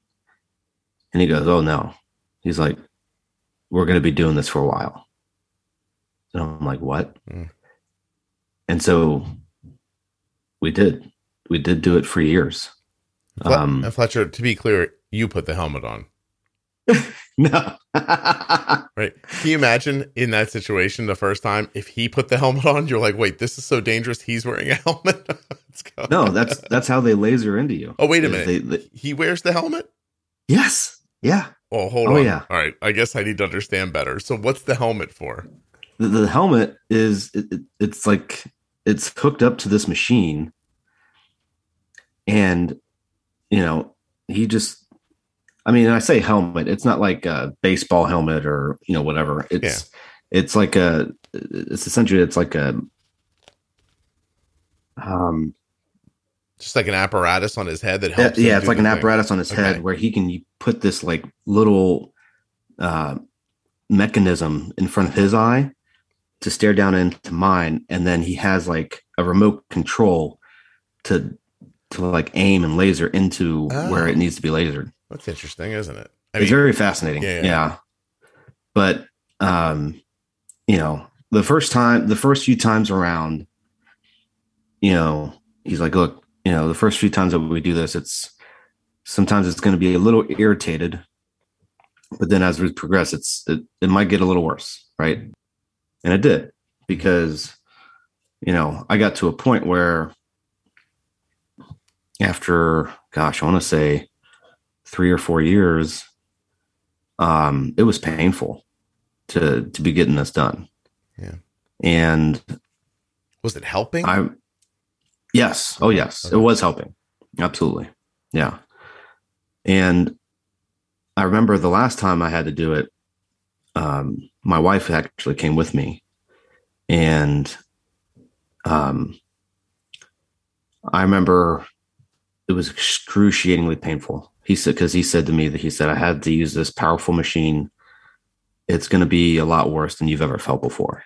S2: And he goes, oh no, he's like, we're going to be doing this for a while. And I'm like, what?
S1: Mm.
S2: And so we did. We did do it for years.
S1: Fle-
S2: Um,
S1: and Fletcher, to be clear, you put the helmet on,
S2: No.
S1: right? Can you imagine in that situation the first time if he put the helmet on, you're like, wait, this is so dangerous. He's wearing a helmet. Let's go.
S2: no, that's that's how they laser into you.
S1: Oh, wait a minute.
S2: they- they-
S1: He wears the helmet.
S2: yes. Yeah.
S1: Oh, hold
S2: Oh,
S1: on.
S2: yeah.
S1: All right. I guess I need to understand better. So, what's the helmet for?
S2: The, the helmet is it, it- it's like it's hooked up to this machine and you know he just i mean i say helmet it's not like a baseball helmet or you know whatever it's it's like a it's essentially it's like a um
S1: Just like an apparatus on his head that helps.
S2: yeah it's like an
S1: thing.
S2: apparatus on his
S1: Okay.
S2: head where he can put this like little uh mechanism in front of his eye to stare down into mine and then he has like a remote control to to like aim and laser into where
S1: Oh.
S2: it needs to be lasered
S1: That's interesting, isn't it? I
S2: it's very fascinating
S1: Yeah,
S2: yeah,
S1: yeah.
S2: but um you know the first time the first few times around you know he's like look you know the first few times that we do this it's sometimes it's going to be a little irritated but then as we progress it's it, it might get a little worse right and it did because you know i got to a point where after gosh i want to say three or four years um it was painful to to be getting this done
S1: Yeah.
S2: and
S1: was it helping?
S2: I yes, oh yes,
S1: Okay.
S2: it was helping. Absolutely. Yeah. And I remember the last time I had to do it, um, my wife actually came with me. And um I remember it was excruciatingly painful. He said because he said to me that he said I had to use this powerful machine. It's gonna be a lot worse than you've ever felt before.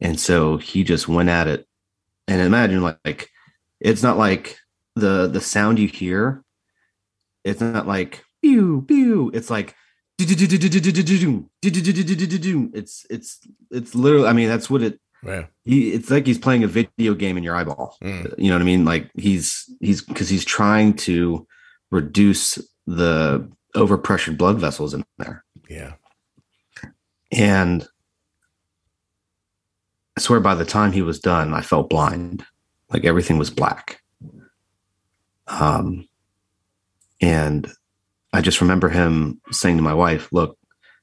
S2: And so he just went at it. And imagine like it's not like the the sound you hear, it's not like pew pew. It's like it's it's it's literally I mean that's what it
S1: yeah.
S2: he it's like he's playing a video game in your eyeball.
S1: Mm.
S2: You know what I mean? Like he's he's because he's trying to reduce the overpressured blood vessels in there.
S1: Yeah.
S2: And I swear by the time he was done, I felt blind. Like everything was black. Um and I just remember him saying to my wife, look,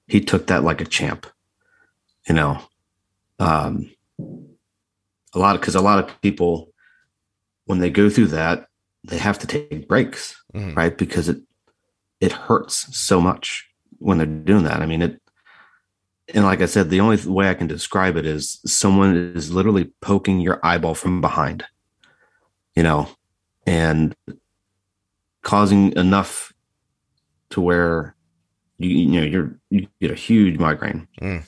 S2: he took that like a champ. You know. Um a lot of because a lot of people when they go through that, they have to take breaks
S1: Mhm.
S2: right? Because it it hurts so much when they're doing that. I mean, it and like I said, the only way I can describe it is someone is literally poking your eyeball from behind, you know, and causing enough to where you you know you're you get a huge migraine.
S1: Mm.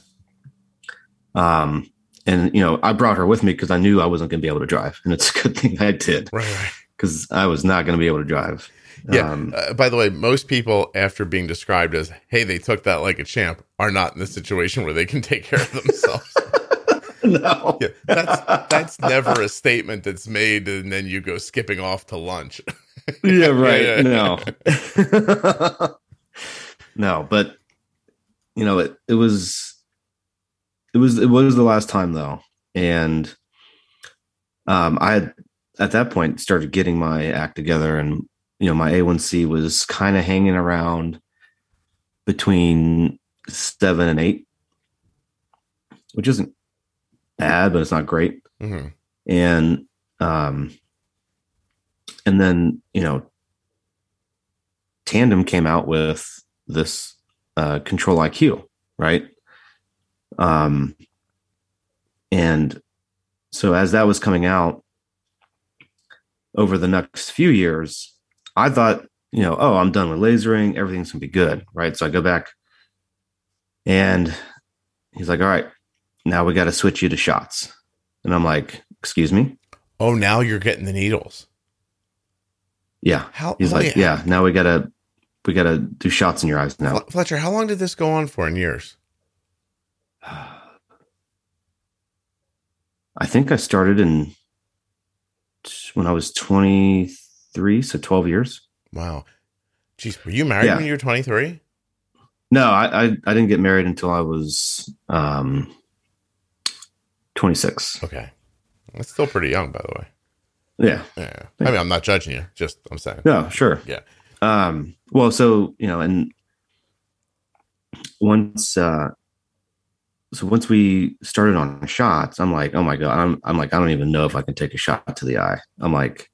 S2: Um, and you know, I brought her with me because I knew I wasn't going to be able to drive, and it's a good thing I did
S1: Right, right.
S2: because I was not going to be able to drive.
S1: Yeah.
S2: Um,
S1: uh, by the way, most people, after being described as, hey, they took that like a champ, are not in the situation where they can take care of themselves.
S2: no.
S1: yeah, that's that's never a statement that's made, and then you go skipping off to lunch.
S2: yeah, right.
S1: Yeah, yeah.
S2: No. no, but you know, it, it was it was it was the last time though. And um I had at that point started getting my act together and you know, my A1C was kind of hanging around between seven and eight, which isn't bad, but it's not great
S1: Mhm.
S2: and um and then you know tandem came out with this uh control iq right um and so as that was coming out over the next few years i thought you know oh i'm done with lasering everything's gonna be good right so i go back and he's like all right now we got to switch you to shots and i'm like excuse me
S1: Oh, now you're getting the needles.
S2: yeah
S1: How?
S2: He's like, yeah, now we gotta we gotta do shots in your eyes now.
S1: Fletcher, how long did this go on for in years?
S2: I think I started in when I was 23, so 12 years.
S1: Wow. Jeez, were you married
S2: Yeah.
S1: when you were 23?
S2: No, I, I I didn't get married until I was um 26.
S1: Okay. That's still pretty young, by the way.
S2: Yeah.
S1: Yeah. I mean, I'm not judging you. Just, I'm saying.
S2: No, sure.
S1: Yeah.
S2: Um, well, so you know, and once uh so once we started on shots, I'm like, oh my god, I'm I'm like, I don't even know if I can take a shot to the eye. I'm like,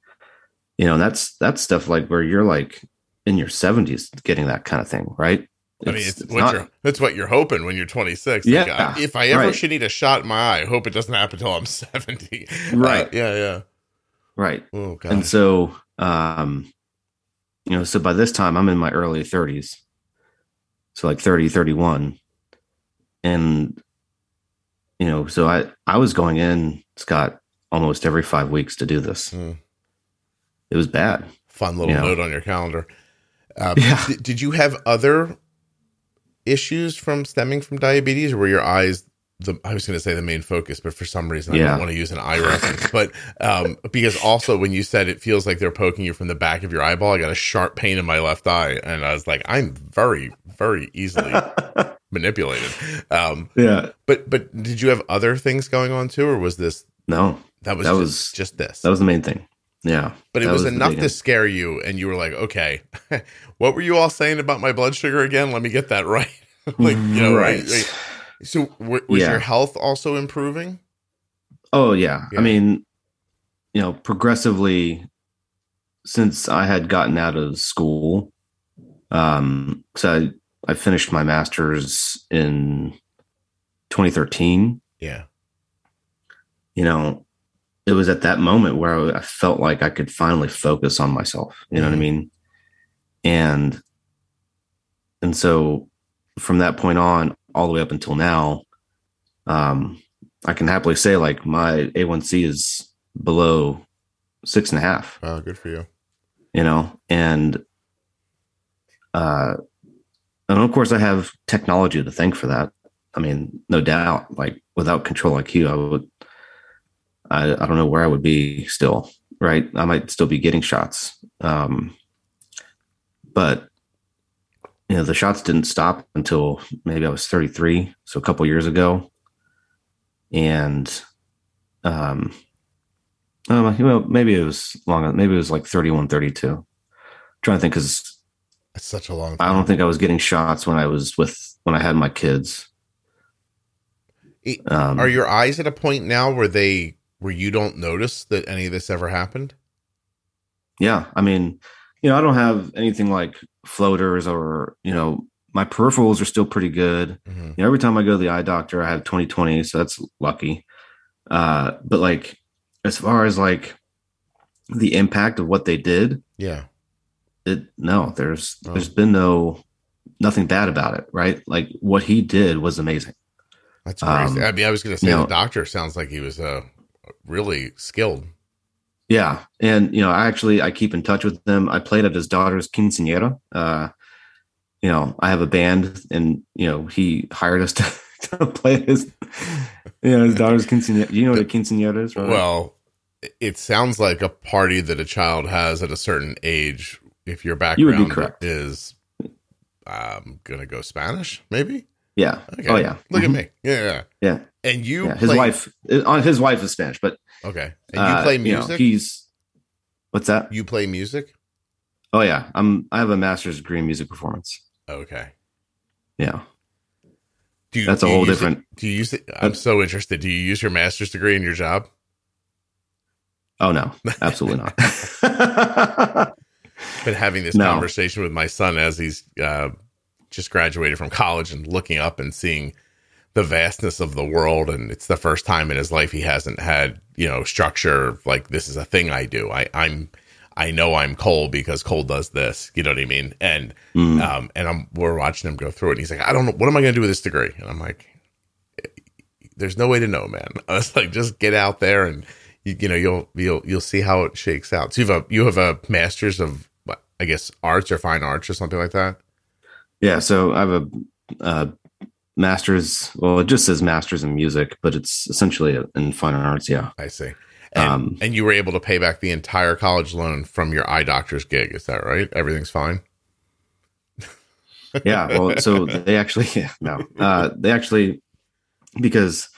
S2: you know, that's that's stuff like where you're like in your 70s getting that kind of thing, right?
S1: I mean, it's,
S2: it's
S1: what
S2: not-
S1: you're, that's what you're hoping when you're 26. Like,
S2: Yeah,
S1: I- if I ever
S2: right.
S1: should need a shot in my eye, I hope it doesn't happen until I'm 70.
S2: Right.
S1: Uh, yeah, yeah.
S2: right.
S1: Oh, God.
S2: And so, um, you know, so by this time I'm in my early 30s. So like 30, 31. And, you know, so I, I was going in, Scott, almost every five weeks to do this.
S1: Mm.
S2: It was bad.
S1: Fun little
S2: Yeah.
S1: note on your calendar. Uh,
S2: Yeah.
S1: Did, did you have other issues from stemming from diabetes, or were your eyes the? I was going to say the main focus, but for some reason I don't want to use an eye reference. But um, because also when you said it feels like they're poking you from the back of your eyeball, I got a sharp pain in my left eye, and I was like, I'm very, very easily manipulated. Um,
S2: Yeah.
S1: but but did you have other things going on too, or was this
S2: No,
S1: that was
S2: That
S1: just,
S2: was-
S1: just this?
S2: that was the main thing. Yeah.
S1: But it
S2: That
S1: was, enough to scare you, and you were like, "Okay, what were you all saying about my blood sugar again? Let me get that right." like, you know, right?
S2: Right.
S1: like- so, w- was
S2: Yeah.
S1: your health also improving?
S2: Oh yeah.
S1: Yeah.
S2: I mean, you know, progressively since I had gotten out of school, um, so I, I finished my master's in 2013.
S1: Yeah,
S2: You know, it was at that moment where I felt like I could finally focus on myself. You know what I
S1: Mhm.
S2: mean? And and so from that point on, all the way up until now, um, I can happily say like my A1C is below six and a half,
S1: oh, good for you.
S2: you know, and uh and of course I have technology to thank for that. I mean, no doubt, like without control IQ, I would I, I don't know where I would be still, right? I might still be getting shots. Um but you know, the shots didn't stop until maybe I was 33, so a couple years ago. And um um, well, maybe it was long. Maybe it was like 31, 32. trying to think because
S1: It's such a long.
S2: I don't think I was getting shots when I was with when I had my kids.
S1: E-
S2: Um,
S1: Are your eyes at a point now where they where you don't notice that any of this ever happened?
S2: Yeah, I mean, you know, I don't have anything like floaters or you know my peripherals are still pretty good.
S1: Mhm.
S2: You know, every time I go to the eye doctor, I have 2020, so that's lucky. Uh, but like as far as like the impact of what they did,
S1: Yeah.
S2: it no, there's
S1: Oh.
S2: there's been no nothing bad about it, right? Like what he did was amazing.
S1: That's crazy.
S2: Um,
S1: I mean, I was to say the
S2: know-
S1: doctor sounds like he was uh, really skilled.
S2: Yeah, and you know, I actually I keep in touch with them. I played at his daughter's quinceanera. Uh, you know, I have a band, and you know, he hired us to, to play his, you know, his daughter's quinceanera. You know what a quinceanera is, right?
S1: Well, it sounds like a party that a child has at a certain age. If your
S2: You would be
S1: background is, I'm gonna go Spanish, maybe.
S2: yeah.
S1: Okay.
S2: Oh yeah.
S1: Look
S2: Mhm.
S1: at me. Yeah, yeah.
S2: Yeah.
S1: And you,
S2: yeah. His
S1: play-
S2: wife, on his wife is Spanish, but
S1: Okay. And you
S2: uh,
S1: play
S2: you know,
S1: music.
S2: he's what's that?
S1: you play music.
S2: Oh yeah, I'm. I have a master's degree in music performance.
S1: Okay.
S2: Yeah,
S1: Do you,
S2: that's a
S1: do you
S2: whole
S1: use it-
S2: different.
S1: do you use it? I'm so interested. Do you use your master's degree in your job?
S2: Oh no, absolutely not.
S1: been having this
S2: No.
S1: conversation with my son as he's uh, just graduated from college and looking up and seeing the vastness of the world and it's the first time in his life he hasn't had you know structure like this is a thing i do. I i'm i know i'm cole because cole does this. You know what i mean? And
S2: Mm.
S1: um and i'm we're watching him go through it and he's like i don't know what am i going to do with this degree? And i'm like there's no way to know man. I was like just get out there and you, you know you'll you'll you'll see how it shakes out. So you have a you have a master's of i guess arts or fine arts or something like that?
S2: Yeah, so I have a uh, master's. Well, it just says master's in music, but it's essentially in fine arts. Yeah,
S1: i see and,
S2: Um,
S1: and you were able to pay back the entire college loan from your eye doctor's gig is that right everything's fine
S2: yeah. Well, so they actually yeah, no, uh, they actually because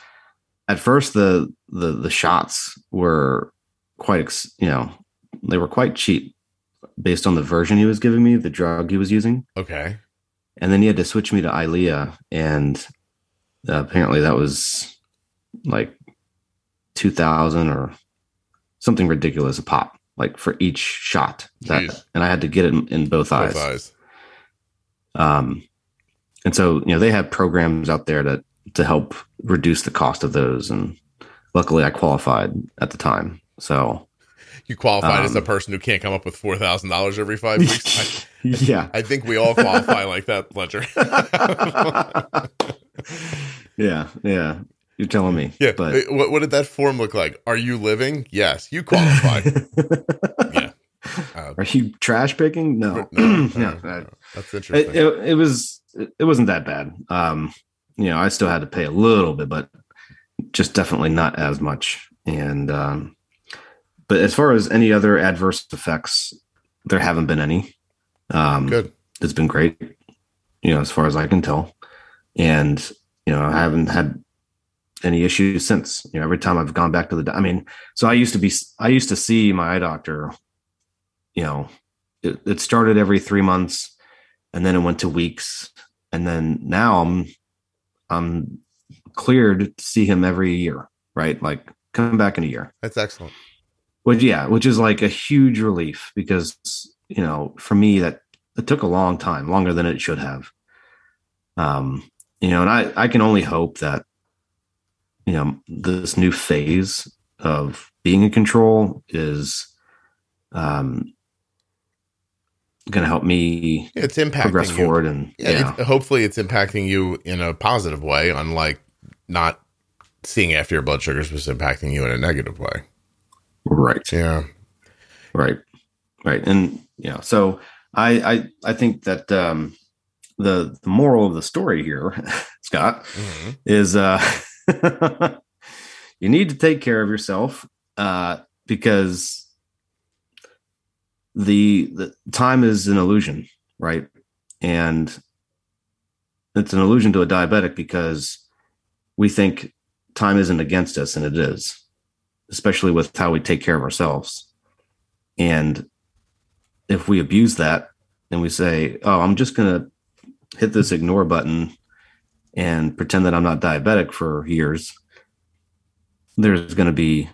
S2: at first the the the shots were quite ex, you know they were quite cheap based on the version he was giving me, the drug he was using.
S1: okay
S2: and then he had to switch me to Eylea, and uh, apparently that was like two thousand or something ridiculous a pop, like for each shot. That,
S1: Jeez.
S2: and I had to get it in, in both eyes.
S1: both eyes
S2: Um, and so you know they have programs out there to to help reduce the cost of those, and luckily I qualified at the time. So
S1: you qualified as a
S2: Um,
S1: person who can't come up with four thousand dollars every five weeks I,
S2: yeah,
S1: I think we all qualify like that ledger
S2: yeah, yeah. You're telling me,
S1: yeah
S2: but
S1: what, what did that form look like are you living yes you qualify yeah uh,
S2: Are you trash picking? No,
S1: no, no, no, no. that's
S2: it,
S1: interesting
S2: it, it was it wasn't that bad. Um, you know, I still had to pay a little bit, but just definitely not as much. And um, but as far as any other adverse effects, there haven't been any. Um,
S1: good
S2: It's been great, you know, as far as I can tell. And you know, I haven't had any issues since. You know, every time I've gone back to the, I mean, so I used to be, I used to see my eye doctor. You know, it, it started every three months, and then it went to weeks, and then now I'm, I'm cleared to see him every year, right? Like coming back in a year.
S1: that's excellent
S2: Which yeah, which is like a huge relief because you know, for me that it took a long time, longer than it should have. Um, you know, and I I can only hope that you know this new phase of being in control is um going to help me
S1: it's impacting
S2: progress
S1: you.
S2: forward and
S1: yeah,
S2: yeah,
S1: It, hopefully it's impacting you in a positive way unlike not seeing after your blood sugars was impacting you in a negative way
S2: right.
S1: Yeah.
S2: Right. Right. And yeah, so i i i think that um the the moral of the story here scott
S1: Mhm.
S2: is uh you need to take care of yourself uh because the the time is an illusion right? And it's an illusion to a diabetic because we think time isn't against us and it is especially with how we take care of ourselves and if we abuse that and we say oh i'm just going to hit this ignore button and pretend that I'm not diabetic for years, there's going to be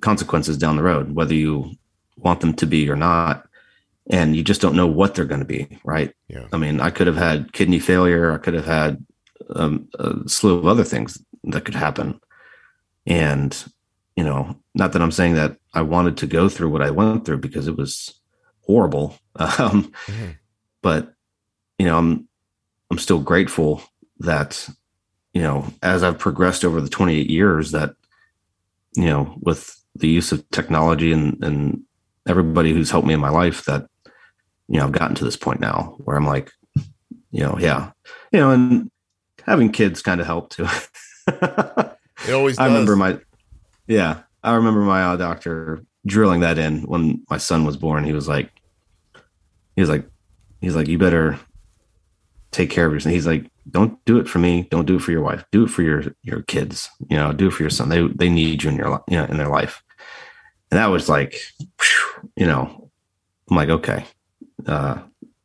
S2: consequences down the road, whether you want them to be or not. and you just don't know what they're going to be, right?
S1: Yeah.
S2: I mean, I could have had kidney failure. I could have had um, a slew of other things that could happen. And, you know, not that I'm saying that I wanted to go through what I went through because it was horrible. Um, mm-hmm. But, you know, I'm, I'm still grateful that, you know, as I've progressed over the 28 years that, you know, with the use of technology and, and everybody who's helped me in my life that, you know, I've gotten to this point now where I'm like, you know, yeah, you know, and having kids kind of helped too.
S1: it always. Does.
S2: I remember my, yeah, I remember my uh, doctor drilling that in when my son was born. He was like, he was like, he's like, you better take care of yourself. He's like, don't do it for me. Don't do it for your wife. Do it for your your kids. You know, do it for your son. They they need you in your you know in their life. And that was like, you know, I'm like, okay, uh,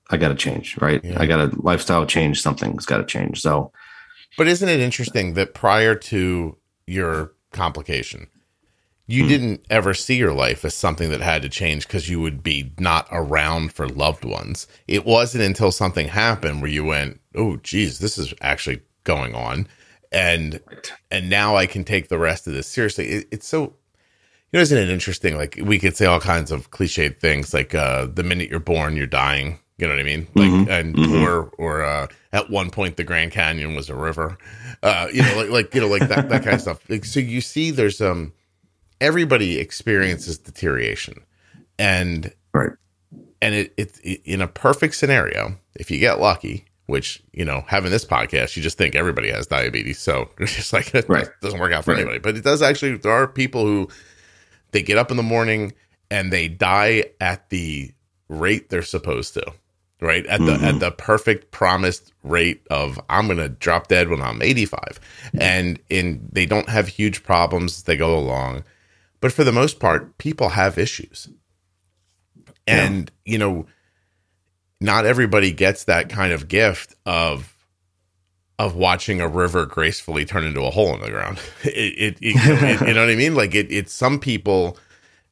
S2: I got to change, right? Yeah. I got to lifestyle change. Something's got to change. So,
S1: but isn't it interesting that prior to your complication, you hmm. didn't ever see your life as something that had to change because you would be not around for loved ones. It wasn't until something happened where you went, "Oh, geez, this is actually going on," and and now I can take the rest of this seriously. It, it's so you know, isn't it interesting? Like we could say all kinds of cliched things, like uh, the minute you're born, you're dying. You know what I mean? Like, mm-hmm. and mm-hmm. or or uh, at one point the Grand Canyon was a river. Uh, you know, like like you know, like that that kind of stuff. Like, so you see, there's um, everybody experiences deterioration, and
S2: right,
S1: and it, it, it in a perfect scenario, if you get lucky, which you know having this podcast you just think everybody has diabetes so it's just like it right. doesn't work out for right. anybody but it does actually there are people who they get up in the morning and they die at the rate they're supposed to right at the mm-hmm. at the perfect promised rate of i'm going to drop dead when i'm 85 and in they don't have huge problems as they go along but for the most part people have issues and yeah. you know not everybody gets that kind of gift of of watching a river gracefully turn into a hole in the ground. It, it, it, you know what I mean? Like it, it's some people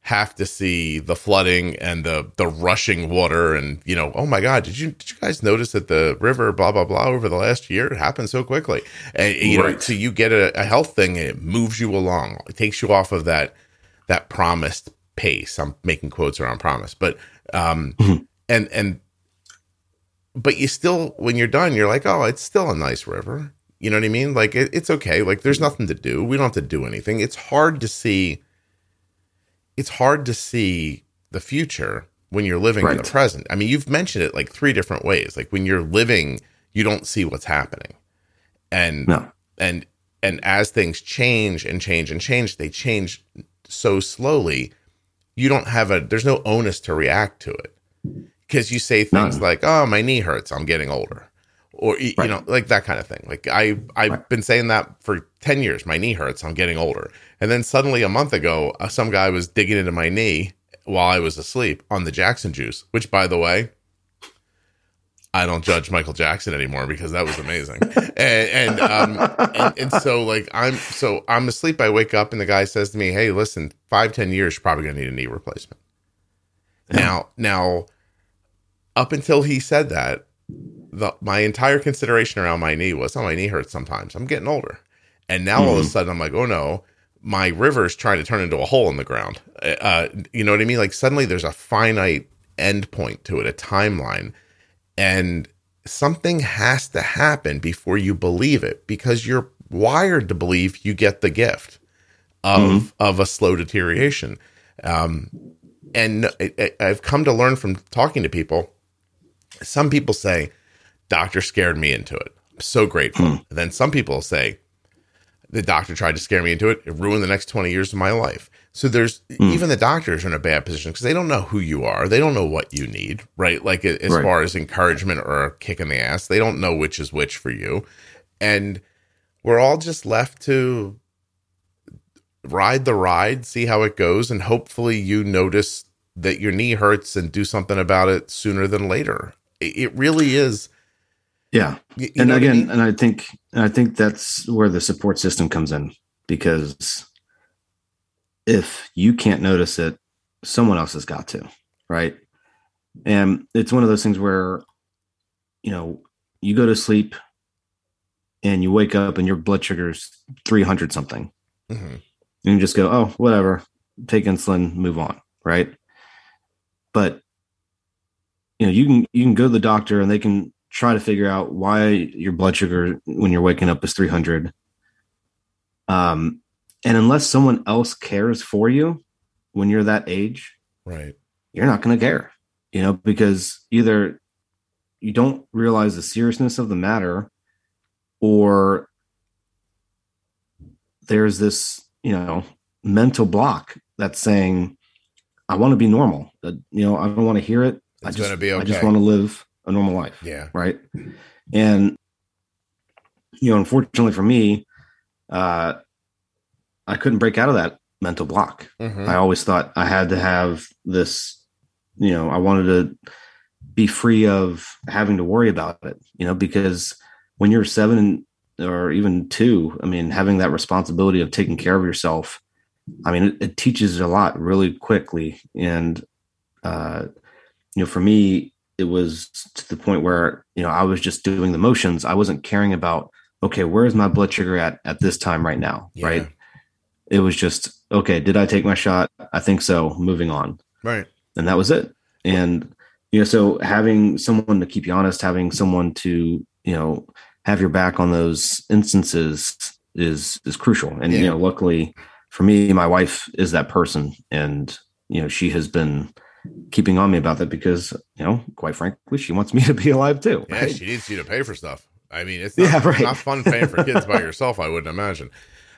S1: have to see the flooding and the the rushing water and you know oh my god did you did you guys notice that the river blah blah blah over the last year it happened so quickly? And you right. know so you get a, a health thing and it moves you along. It takes you off of that that promised pace. I'm making quotes around promise but um mm-hmm. and and but you still when you're done you're like oh it's still a nice river. You know what i mean? Like it, it's okay. Like there's nothing to do. We don't have to do anything. It's hard to see it's hard to see the future when you're living right. in the present i mean you've mentioned it like three different ways like when you're living you don't see what's happening and no. and and as things change and change and change they change so slowly you don't have a there's no onus to react to it because you say things no. like, "Oh, my knee hurts. I'm getting older," or right. you know, like that kind of thing. Like I I've right. been saying that for ten years. My knee hurts. I'm getting older, and then suddenly a month ago, uh, some guy was digging into my knee while I was asleep on the Jackson juice. Which, by the way, I don't judge Michael Jackson anymore because that was amazing. and and, um, and, and so like I'm so I'm asleep. I wake up and the guy says to me, "Hey, listen, five ten years, you're probably gonna need a knee replacement." Now now up until he said that, the, my entire consideration around my knee was, oh, my knee hurts sometimes. I'm getting older. And now mm-hmm. all of a hmm. sudden I'm like, oh no, my river's trying to turn into a hole in the ground. Uh, you know what I mean? Like suddenly there's a finite endpoint to it, a timeline. And something has to happen before you believe it because you're wired to believe you get the gift of mm-hmm. of a slow deterioration. Um, and I've come to learn from talking to people some people say, doctor scared me into it. I'm so grateful. Hmm. then some people say, the doctor tried to scare me into it. It ruined the next 20 years of my life. So there's hmm. even the doctors are in a bad position because they don't know who you are. They don't know what you need, right? Like as right. far as encouragement or a kick in the ass, they don't know which is which for you. And we're all just left to ride the ride, see how it goes, and hopefully you notice that your knee hurts and do something about it sooner than later. It really is.
S2: Yeah. You and again, I mean? and I think, and I think that's where the support system comes in because if you can't notice it, someone else has got to, right? And it's one of those things where, you know, you go to sleep and you wake up and your blood sugar's 300 something. Mm-hmm. And you just go, oh, whatever, take insulin, move on. Right. But, you know, you can, you can go to the doctor and they can try to figure out why your blood sugar when you're waking up is 300. Um, and unless someone else cares for you when you're that age,
S1: right,
S2: you're not going to care, you know, because either you don't realize the seriousness of the matter or there's this, you know, mental block that's saying, I want to be normal. You know, I don't want to hear it.
S1: It's
S2: I
S1: just, be okay.
S2: I just want to live a normal life.
S1: Yeah.
S2: Right. And, you know, unfortunately for me, uh, I couldn't break out of that mental block. Mm-hmm. I always thought I had to have this, you know, I wanted to be free of having to worry about it, you know, because when you're seven or even two, I mean, having that responsibility of taking care of yourself, I mean, it, it teaches a lot really quickly. And, uh, you know, for me, it was to the point where, you know, I was just doing the motions. I wasn't caring about, okay, where is my blood sugar at at this time right now? Yeah. Right it was just okay did i take my shot i think so moving on
S1: right
S2: and that was it and you know so having someone to keep you honest having someone to you know have your back on those instances is is crucial and yeah. you know luckily for me my wife is that person and you know she has been keeping on me about that because you know quite frankly she wants me to be alive too
S1: yeah right? she needs you to pay for stuff i mean it's not, yeah, right. not fun paying for kids by yourself i wouldn't imagine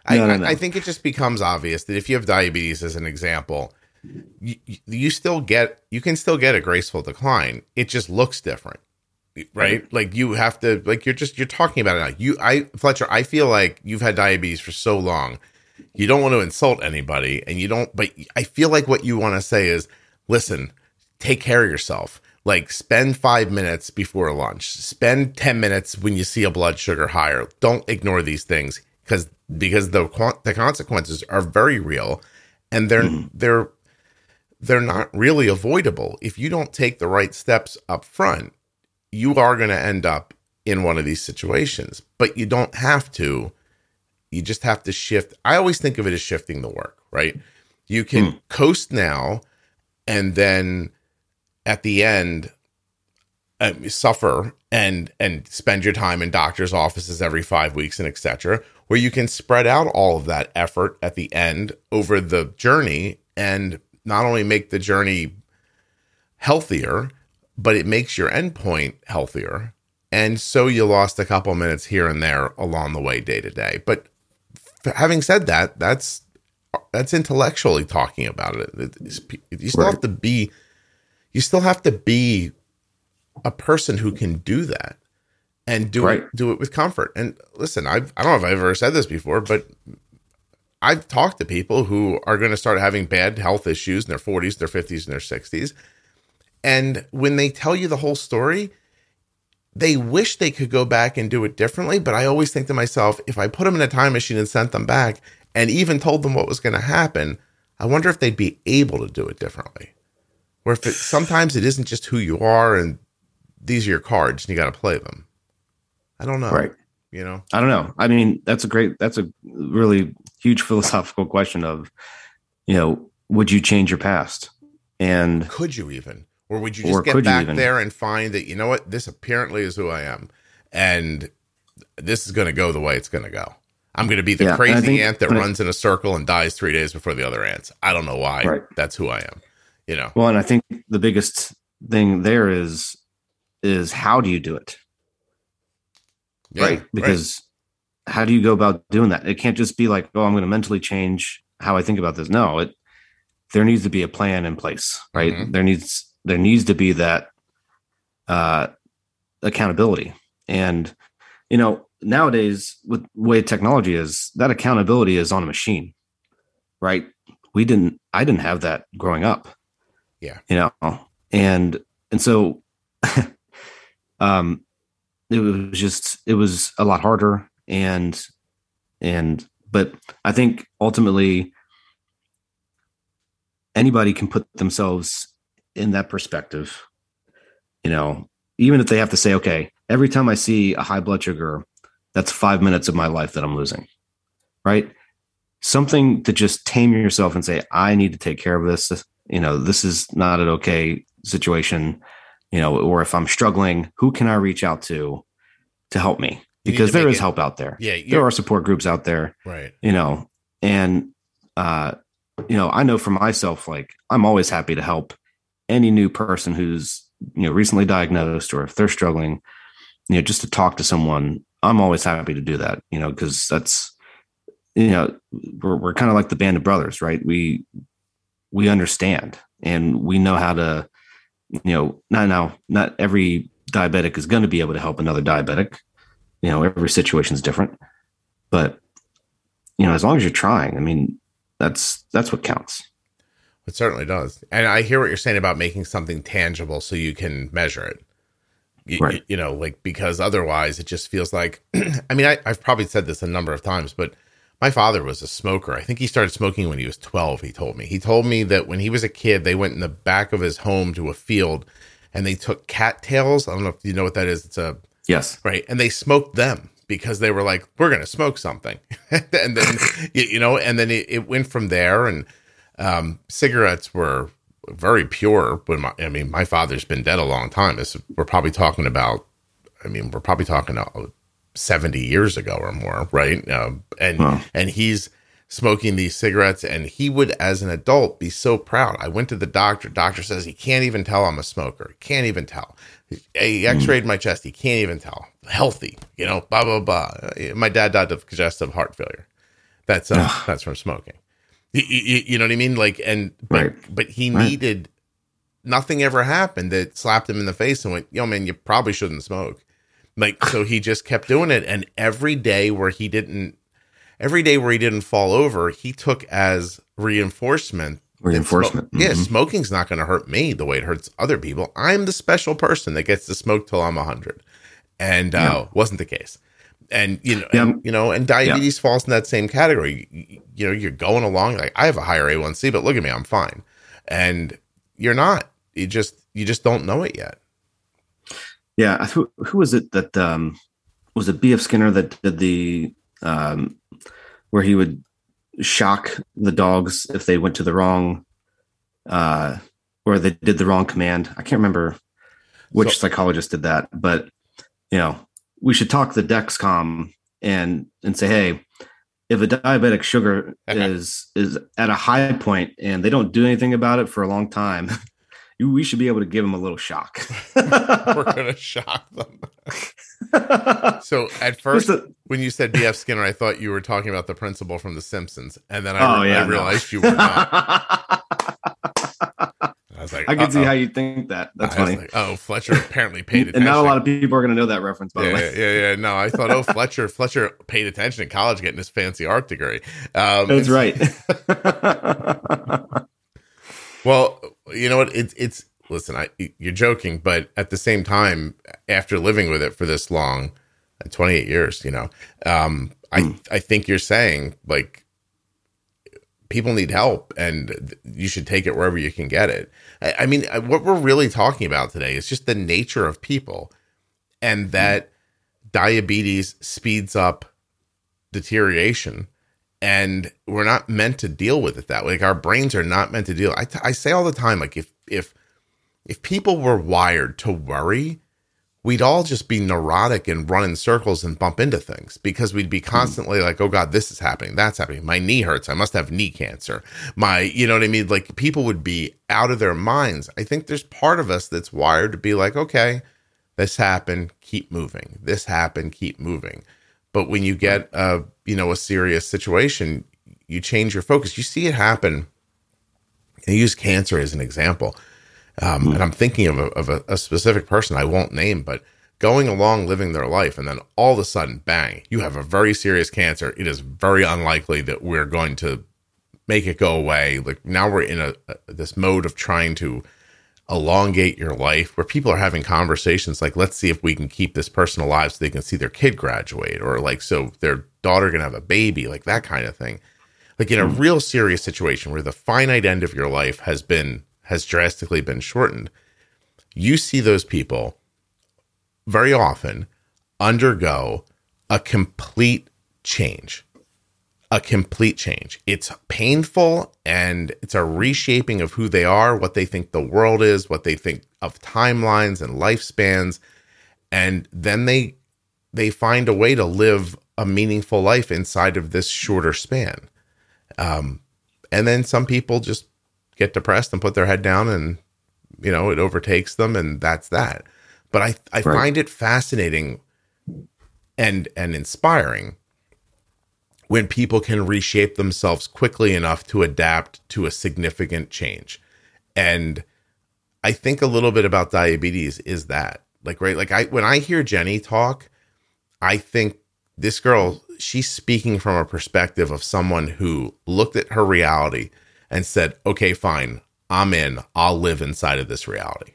S1: I, no, no. I, think it just becomes obvious that if you have diabetes, as an example, you, you still get you can still get a graceful decline. It just looks different, right? Like you have to like you're just you're talking about it now. You, I Fletcher, I feel like you've had diabetes for so long. You don't want to insult anybody, and you don't. But I feel like what you want to say is, listen, take care of yourself. Like spend five minutes before lunch. Spend ten minutes when you see a blood sugar higher. Don't ignore these things because because the the consequences are very real, and they're mm. they're they're not really avoidable. If you don't take the right steps up front, you are going to end up in one of these situations. But you don't have to. You just have to shift. I always think of it as shifting the work, right? You can mm. coast now, and then at the end, uh, suffer and and spend your time in doctors' offices every five weeks and etc where you can spread out all of that effort at the end over the journey and not only make the journey healthier, but it makes your endpoint healthier. And so you lost a couple minutes here and there along the way day to day. But having said that, that's that's intellectually talking about it. You still right. have to be you still have to be a person who can do that and do right. it do it with comfort. And listen, I've I don't know if I've ever said this before, but I've talked to people who are going to start having bad health issues in their 40s, their 50s, and their 60s. And when they tell you the whole story, they wish they could go back and do it differently. But I always think to myself, if I put them in a time machine and sent them back and even told them what was going to happen, I wonder if they'd be able to do it differently. Or if it, sometimes it isn't just who you are and these are your cards and you got to play them. I don't know.
S2: Right.
S1: You know,
S2: I don't know. I mean, that's a great, that's a really huge philosophical question of, you know, would you change your past? And
S1: could you even, or would you just get back there and find that, you know what, this apparently is who I am. And this is going to go the way it's going to go. I'm going to be the yeah, crazy ant that runs in a circle and dies three days before the other ants. I don't know why. Right. That's who I am. You know.
S2: Well, and I think the biggest thing there is is how do you do it? yeah, right? Because right. how do you go about doing that? It can't just be like, oh, I'm going to mentally change how I think about this. No, it there needs to be a plan in place, right? Mm-hmm. There needs there needs to be that uh, accountability, and you know nowadays with the way technology is, that accountability is on a machine, right? We didn't, I didn't have that growing up.
S1: Yeah,
S2: you know, and and so um it was just it was a lot harder and and but i think ultimately anybody can put themselves in that perspective you know, even if they have to say, okay, every time I see a high blood sugar, that's five minutes of my life that I'm losing, right? Something to just tame yourself and say, I need to take care of this. You know, this is not an okay situation, you know, or if I'm struggling, who can I reach out to to help me? Because there is it, help out there.
S1: Yeah.
S2: There are support groups out there.
S1: Right.
S2: You know, and, uh, you know, I know for myself, like I'm always happy to help any new person who's, you know, recently diagnosed or if they're struggling, you know, just to talk to someone. I'm always happy to do that, you know, because that's, you know, we're, we're kind of like the band of brothers, right? We, we understand and we know how to, you know, not now, not every diabetic is going to be able to help another diabetic. You know, every situation is different, but you know, as long as you're trying, I mean, that's that's what counts.
S1: It certainly does. And I hear what you're saying about making something tangible so you can measure it. You, right. you know, like because otherwise it just feels like I mean, I, I've probably said this a number of times, but my father was a smoker. I think he started smoking when he was 12, he told me. He told me that when he was a kid, they went in the back of his home to a field and they took cattails. I don't know if you know what that is. It's a
S2: Yes.
S1: Right. And they smoked them because they were like, we're going to smoke something. and then, you know, and then it, it went from there. And um, cigarettes were very pure. When my, I mean, my father's been dead a long time. It's, we're probably talking about, I mean, we're probably talking uh, 70 years ago or more, right? Um, and wow. and he's smoking these cigarettes, and he would, as an adult, be so proud. I went to the doctor. Doctor says he can't even tell I'm a smoker. Can't even tell. He X-rayed my chest. He can't even tell. Healthy, you know. Blah blah blah. My dad died of congestive heart failure. That's uh, that's from smoking. You, you, you, know what I mean? Like, and but right. but he right. needed nothing ever happened that slapped him in the face and went, "Yo, man, you probably shouldn't smoke." Like so he just kept doing it and every day where he didn't every day where he didn't fall over, he took as reinforcement.
S2: Reinforcement.
S1: mm-hmm. Yeah, smoking's not going to hurt me the way it hurts other people. I'm the special person that gets to smoke till I'm 100. And uh wasn't the case. And you know, yeah. and, you know, and diabetes yeah. falls in that same category. You, you know, you're going along like I have a higher A1C, but look at me, I'm fine. And you're not. You just you just don't know it yet.
S2: Yeah, who who was it that um was it BF Skinner that did the um where he would shock the dogs if they went to the wrong uh or they did the wrong command. I can't remember which so, psychologist did that, but you know, we should talk to the Dexcom and and say, hey, if a diabetic sugar is is at a high point and they don't do anything about it for a long time, we should be able to give them a little shock.
S1: We're gonna shock them. so at first, when you said BF Skinner, I thought you were talking about the principal from The Simpsons, and then I, oh, yeah, I realized no. you were not.
S2: I was like, I can see how you think that. That's funny. Like,
S1: oh, Fletcher apparently paid attention.
S2: and not a lot of people are going to know that reference, by
S1: yeah,
S2: the way.
S1: Yeah, yeah, No, I thought, oh, Fletcher, Fletcher paid attention in college, getting his fancy art degree.
S2: Um, That's right.
S1: Well, you know what? It's it's listen. I you're joking, but at the same time, after living with it for this long, 28 years, you know, um, I mm. I think you're saying like people need help and you should take it wherever you can get it. I, I mean, what we're really talking about today is just the nature of people, and that mm. diabetes speeds up deterioration and we're not meant to deal with it that way. Like our brains are not meant to deal. I, t- I say all the time, like if if if people were wired to worry, we'd all just be neurotic and run in circles and bump into things because we'd be hmm. constantly like, oh God, this is happening, that's happening. My knee hurts. I must have knee cancer. My, you know what I mean? Like people would be out of their minds. I think there's part of us that's wired to be like, okay, this happened, keep moving. This happened, keep moving. But when you get a you know a serious situation, you change your focus. You see it happen. I use cancer as an example, um, mm and I'm thinking of, a, of a, a specific person I won't name, but going along living their life and then all of a sudden bang you have a very serious cancer. It is very unlikely that we're going to make it go away. Like now we're in a, a, this mode of trying to elongate your life where people are having conversations like let's see if we can keep this person alive so they can see their kid graduate or like so their daughter can have a baby like that kind of thing. Like in a hmm. real serious situation where the finite end of your life has been has drastically been shortened you see those people very often undergo a complete change. A complete change. It's painful and it's a reshaping of who they are, what they think the world is, what they think of timelines and lifespans. And then they they find a way to live a meaningful life inside of this shorter span. Um, and then some people just get depressed and put their head down and you know it overtakes them and that's that but i i right. find it fascinating and and inspiring when people can reshape themselves quickly enough to adapt to a significant change. And I think a little bit about diabetes is that. Like right like I when I hear Jenny talk, I think this girl she's speaking from a perspective of someone who looked at her reality and said, "Okay, fine. I'm in. I'll live inside of this reality."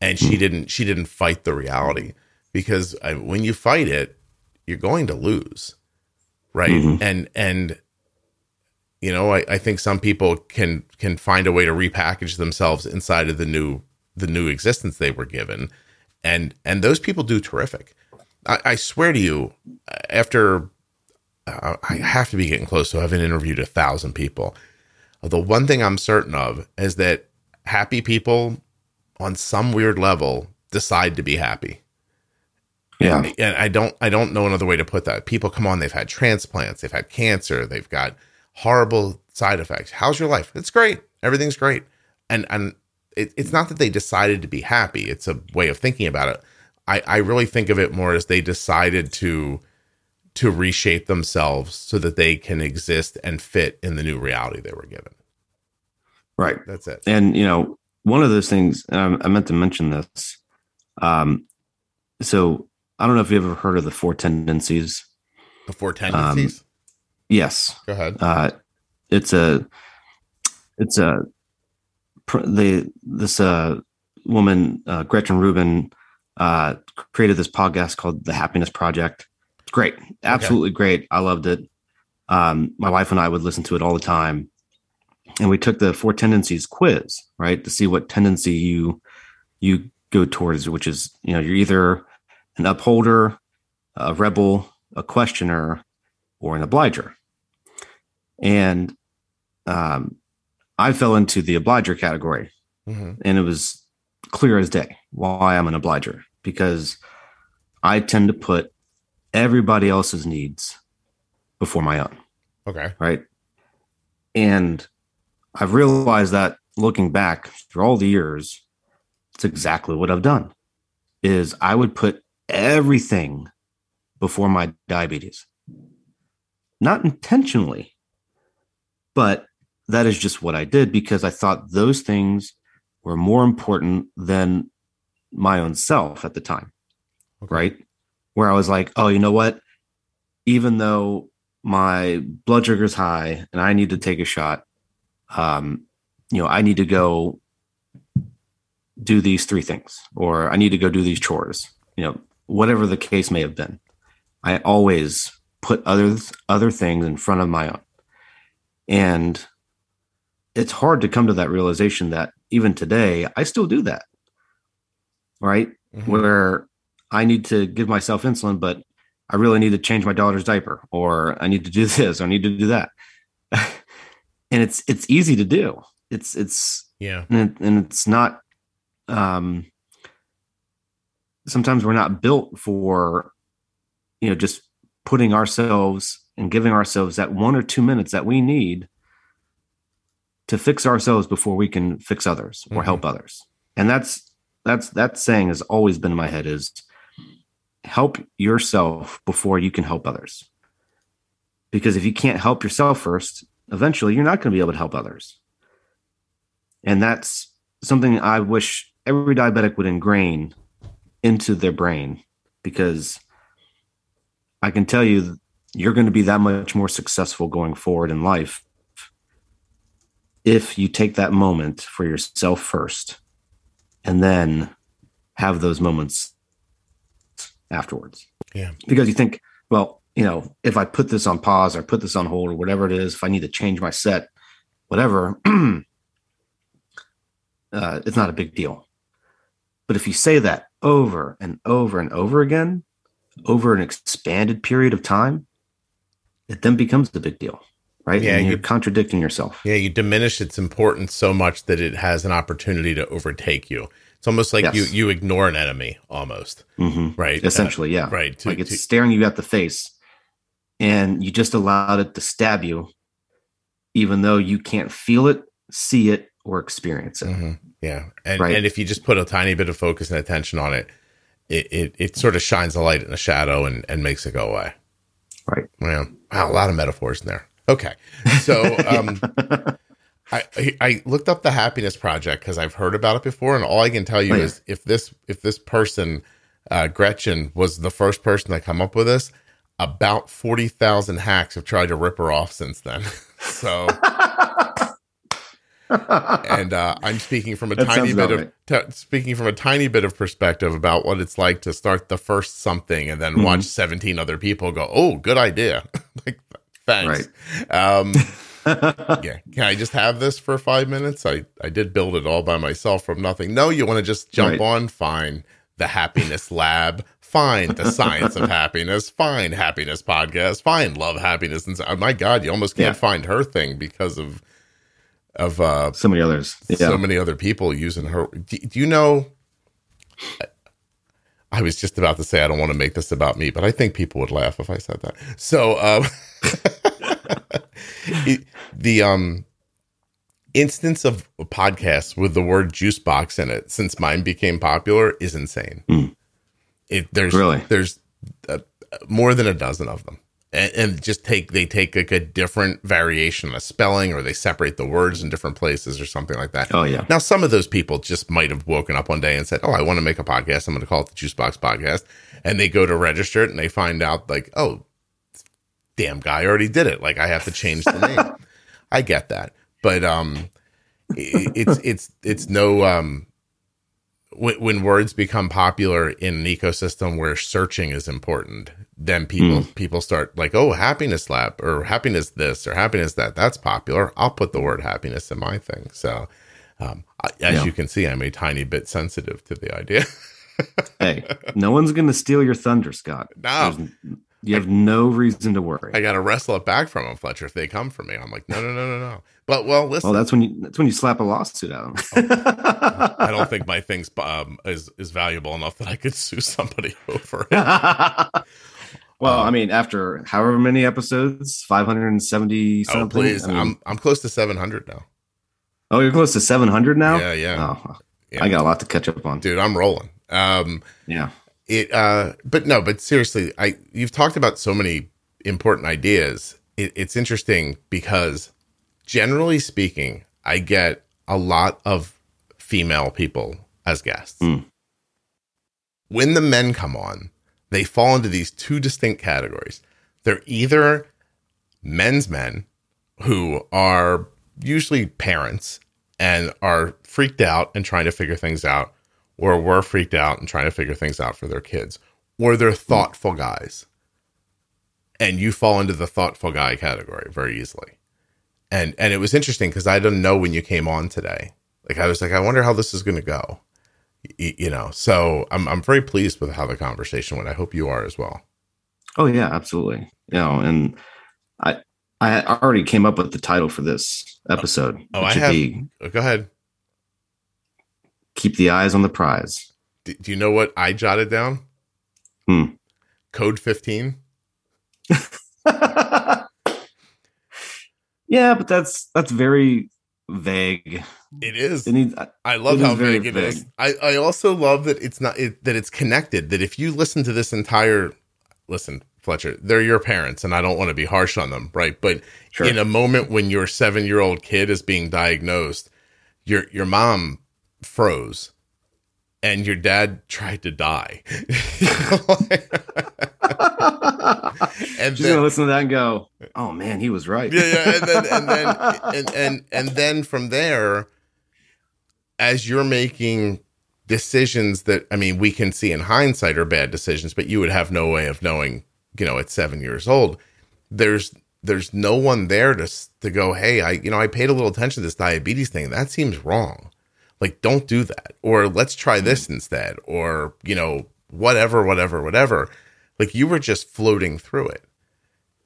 S1: And she didn't she didn't fight the reality because when you fight it, you're going to lose, right? Mm-hmm. And and you know, I, I think some people can can find a way to repackage themselves inside of the new the new existence they were given, and and those people do terrific. I, I swear to you, after uh, I have to be getting close to having interviewed a thousand people. The one thing I'm certain of is that happy people on some weird level decide to be happy.
S2: Yeah.
S1: And, I don't I don't know another way to put that. People come on, they've had transplants, they've had cancer, they've got horrible side effects. How's your life? It's great. Everything's great. And and it, it's not that they decided to be happy. It's a way of thinking about it. I, I really think of it more as they decided to to reshape themselves so that they can exist and fit in the new reality they were given.
S2: Right.
S1: That's it.
S2: And you know, one of those things, and I, I meant to mention this. Um, so I don't know if you've ever heard of the four tendencies.
S1: The four tendencies. Um,
S2: yes.
S1: Go ahead.
S2: Uh, it's a, it's a, the this uh woman uh, Gretchen Rubin uh created this podcast called The Happiness Project. Great, absolutely okay. great. I loved it. Um, my wife and I would listen to it all the time, and we took the four tendencies quiz, right, to see what tendency you you go towards, which is you know you're either an upholder, a rebel, a questioner, or an obliger. And um, I fell into the obliger category. Mm-hmm. And it was clear as day why I'm an obliger because I tend to put everybody else's needs before my own.
S1: Okay.
S2: Right. And I've realized that looking back through all the years, it's exactly what I've done is I would put everything before my diabetes. Not intentionally, but that is just what I did because I thought those things were more important than my own self at the time. Okay. Right. Where I was like, oh, you know what? Even though my blood sugar is high and I need to take a shot, um, you know, I need to go do these three things or I need to go do these chores. You know, whatever the case may have been. I always put other other things in front of my own. And it's hard to come to that realization that even today I still do that. Right? Mm-hmm. Where I need to give myself insulin, but I really need to change my daughter's diaper, or I need to do this, or I need to do that. and it's it's easy to do. It's it's
S1: yeah,
S2: and, and it's not um sometimes we're not built for you know just putting ourselves and giving ourselves that one or two minutes that we need to fix ourselves before we can fix others or mm-hmm. help others and that's that's that saying has always been in my head is help yourself before you can help others. Because if you can't help yourself first eventually you're not going to be able to help others. And that's something i wish every diabetic would ingrain into their brain because I can tell you you're going to be that much more successful going forward in life if you take that moment for yourself first and then have those moments afterwards.
S1: Yeah.
S2: Because you think, well, you know, if I put this on pause or put this on hold or whatever it is, if I need to change my set, whatever, uh, it's not a big deal. But if you say that over and over and over again, over an expanded period of time, it then becomes a big deal, right?
S1: Yeah,
S2: and you're
S1: you-
S2: contradicting yourself.
S1: Yeah, you diminish its importance so much that it has an opportunity to overtake you. It's almost like
S2: Yes.
S1: you you ignore an enemy almost,
S2: Mhm.
S1: right?
S2: Essentially, yeah.
S1: Uh, right. To,
S2: like it's
S1: to-
S2: staring you at the face, and you just allowed it to stab you, even though you can't feel it, see it, or experience it.
S1: Mhm. Yeah, and
S2: Right.
S1: and if you just put a tiny bit of focus and attention on it, it it, it sort of shines a light in the shadow and and makes it go away.
S2: Right.
S1: Yeah. Wow, a lot of metaphors in there. Okay, so um, I I- looked up the Happiness Project because I've heard about it before, and all I can tell you
S2: Oh,
S1: is if this if this person, uh, Gretchen, was the first person to come up with this, about forty thousand hacks have tried to rip her off since then. so. and uh, I'm speaking from a
S2: That
S1: tiny bit of t- speaking from a tiny bit of perspective about what it's like to start the first something and then
S2: Mhm.
S1: watch 17 other people go, "Oh, good idea." like thanks. Um yeah, can I just have this for 5 minutes? I I did build it all by myself from nothing. No, you want to just jump
S2: Right.
S1: on? Fine. The happiness lab, fine. The science of happiness, fine. Happiness podcast, fine. Love happiness and so- my god, you almost can't
S2: Yeah.
S1: find her thing because of of uh
S2: so many others. Yeah.
S1: so many other people using her. Do, do you know? I was just about to say I don't want to make this about me, but I think people would laugh if I said that. So, um, it- the um instance of podcasts with the word juice box in it since mine became popular is insane.
S2: Hmm.
S1: It there's
S2: Really?
S1: there's uh, more than a dozen of them. And, and just take they take like a different variation of spelling or they separate the words in different places or something like that.
S2: Oh yeah.
S1: Now, some of those people just might have woken up one day and said, "Oh, I want to make a podcast. I'm going to call it the Juice Box Podcast," and they go to register it and they find out like, "Oh, damn guy already did it. Like, I have to change the name." I get that, but um, i- it's it's it's no um, when, when words become popular in an ecosystem where searching is important, then people people start like, "Oh, happiness lab or happiness this or happiness that." That's popular. I'll put the word happiness in my thing. So. Um, as
S2: Yeah.
S1: you can see, I'm a tiny bit sensitive to the idea.
S2: Hey, no one's going to steal your thunder, Scott.
S1: No.
S2: There's- you have no reason to worry.
S1: I got to wrestle it back from them, Fletcher, if they come for me. I'm like, no, no, no, no, no. But well, listen,
S2: well, that's when you that's when you slap a lawsuit at them.
S1: I don't think my thing's um, is is valuable enough that I could sue somebody over. it.
S2: well, I mean, after however many episodes,
S1: 570
S2: something.
S1: please,
S2: I mean-
S1: I'm I'm close to 700 now.
S2: oh, you're close to seven hundred now.
S1: Yeah, yeah,
S2: Oh,
S1: Yeah.
S2: I got a lot to catch up on.
S1: dude, I'm rolling. Um,
S2: Yeah.
S1: It uh but no but seriously i you've talked about so many important ideas. It, it's interesting because generally speaking i get a lot of female people as guests.
S2: Mm.
S1: when the men come on they fall into these two distinct categories. They're either men's men who are usually parents and are freaked out and trying to figure things out or were freaked out and trying to figure things out for their kids, or they're thoughtful guys. And you fall into the thoughtful guy category very easily. And and it was interesting because I didn't know when you came on today. Like I was like, I wonder how this is going to go. Y- you know, so I'm I'm very pleased with how the conversation went. I hope you are as well.
S2: Oh yeah, absolutely. You know, and I I already came up with the title for this episode.
S1: Oh, I have-
S2: be
S1: Uh, Go ahead.
S2: Keep the eyes on the prize.
S1: Do, do you know what I jotted down?
S2: Hmm.
S1: Code 15.
S2: yeah, but that's that's very vague.
S1: It is.
S2: It needs
S1: I love how vague it is. I, I also love that it's not it, that it's connected. That if you listen to this entire listen, Fletcher, they're your parents, and I don't want to be harsh on them, right? But
S2: Sure.
S1: in a moment when your seven year old kid is being diagnosed, your your mom froze, and your dad tried to die. and
S2: She's
S1: then,
S2: gonna listen to that and go, "Oh man, he was right."
S1: yeah, yeah, and then and then and, and and then from there, as you're making decisions that I mean, we can see in hindsight are bad decisions, but you would have no way of knowing, you know, at seven years old. There's there's no one there to to go, hey, I you know, I paid a little attention to this diabetes thing. That seems wrong. Like, don't do that. Or let's try hmm. this instead. Or, you know, whatever, whatever, whatever. Like, you were just floating through it.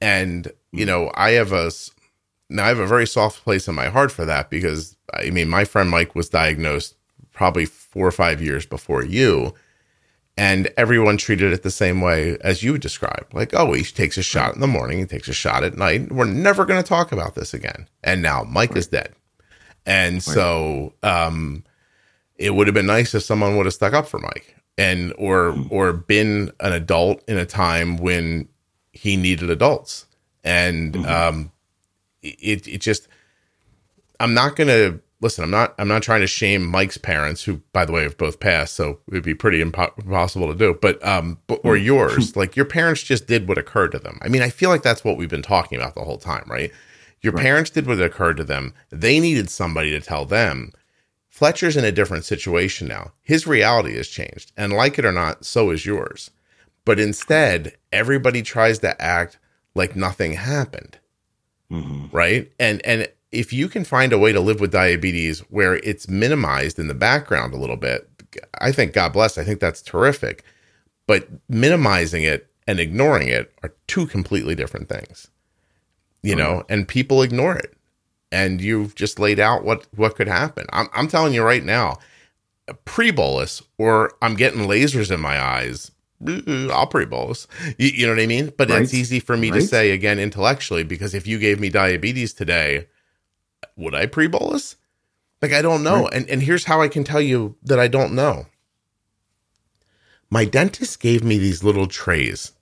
S1: And, you hmm. know, I have a, now I have a very soft place in my heart for that because, I mean, my friend Mike was diagnosed probably four or five years before you. And everyone treated it the same way as you described. Like, oh, he takes a shot in the morning, he takes a shot at night. We're never going to talk about this again. And now Mike right. is dead. And so um, it would have been nice if someone would have stuck up for Mike and or hmm. or been an adult in a time when he needed adults. And mm-hmm. um, it it just I'm not going to listen. I'm not I'm not trying to shame Mike's parents, who by the way have both passed, so it would be pretty impo- impossible to do. But um, but, or hmm. yours, like your parents just did what occurred to them. I mean, I feel like that's what we've been talking about the whole time, right? Your right. parents did what occurred to them. They needed somebody to tell them. Fletcher's in a different situation now. His reality has changed. And like it or not, so is yours. But instead, everybody tries to act like nothing happened. Mm-hmm. Right? And and if you can find a way to live with diabetes where it's minimized in the background a little bit, I think God bless. I think that's terrific. But minimizing it and ignoring it are two completely different things you know, and people ignore it. And you've just laid out what what could happen. I'm I'm telling you right now, pre bolus or I'm getting lasers in my eyes. I'll pre bolus. You, you, know what I mean? But right. it's easy for me right. to say again intellectually because if you gave me diabetes today, would I pre bolus? Like I don't know. Right. And and here's how I can tell you that I don't know. My dentist gave me these little trays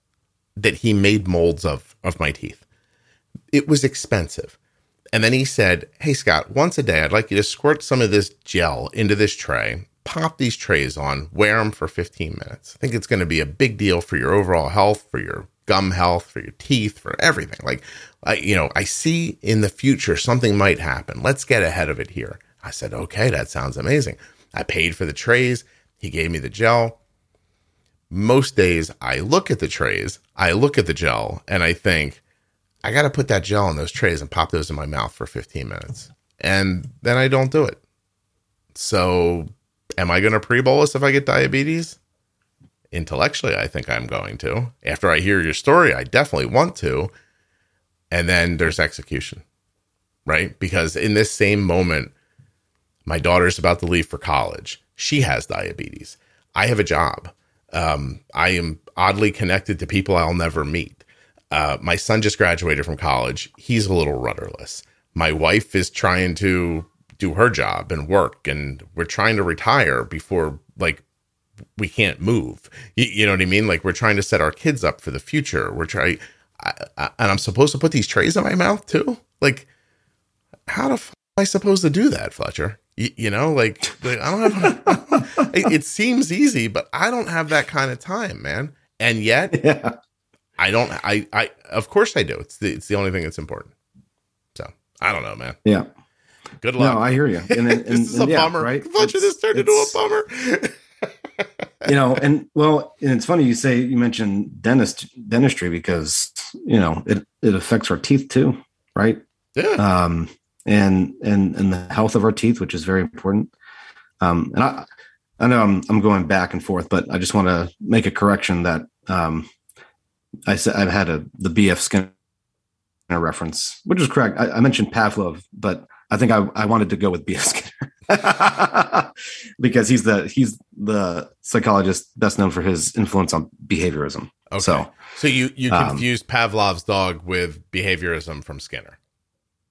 S1: that he made molds of of my teeth it was expensive. And then he said, Hey, Scott, once a day, I'd like you to squirt some of this gel into this tray, pop these trays on, wear them for 15 minutes. I think it's going to be a big deal for your overall health, for your gum health, for your teeth, for everything. Like, I, you know, I see in the future something might happen. Let's get ahead of it here. I said, Okay, that sounds amazing. I paid for the trays. He gave me the gel. Most days I look at the trays, I look at the gel, and I think, I got to put that gel in those trays and pop those in my mouth for 15 minutes. And then I don't do it. So, am I going to pre bolus if I get diabetes? Intellectually, I think I'm going to. After I hear your story, I definitely want to. And then there's execution, right? Because in this same moment, my daughter's about to leave for college. She has diabetes. I have a job. Um, I am oddly connected to people I'll never meet. Uh, my son just graduated from college. He's a little rudderless. My wife is trying to do her job and work, and we're trying to retire before like we can't move. You, you know what I mean? Like we're trying to set our kids up for the future. We're trying, and I'm supposed to put these trays in my mouth too. Like, how the f- am I supposed to do that, Fletcher? You, you know, like, like I don't have. it, it seems easy, but I don't have that kind of time, man. And yet, yeah. I don't. I. I. Of course I do. It's the. It's the only thing that's important. So I don't know, man.
S2: Yeah.
S1: Good luck.
S2: No, I hear you. And, and,
S1: this is a yeah, bummer. Right? Bunch of this turned into a bummer.
S2: you know, and well, and it's funny you say you mentioned dentist dentistry because you know it it affects our teeth too, right?
S1: Yeah.
S2: Um, and and and the health of our teeth, which is very important. Um, and I I know I'm I'm going back and forth, but I just want to make a correction that um I said I've had a the BF Skinner reference, which is correct. I, I mentioned Pavlov, but I think I, I wanted to go with BF Skinner because he's the he's the psychologist best known for his influence on behaviorism. Okay. So,
S1: so you you um, confused um, Pavlov's dog with behaviorism from Skinner.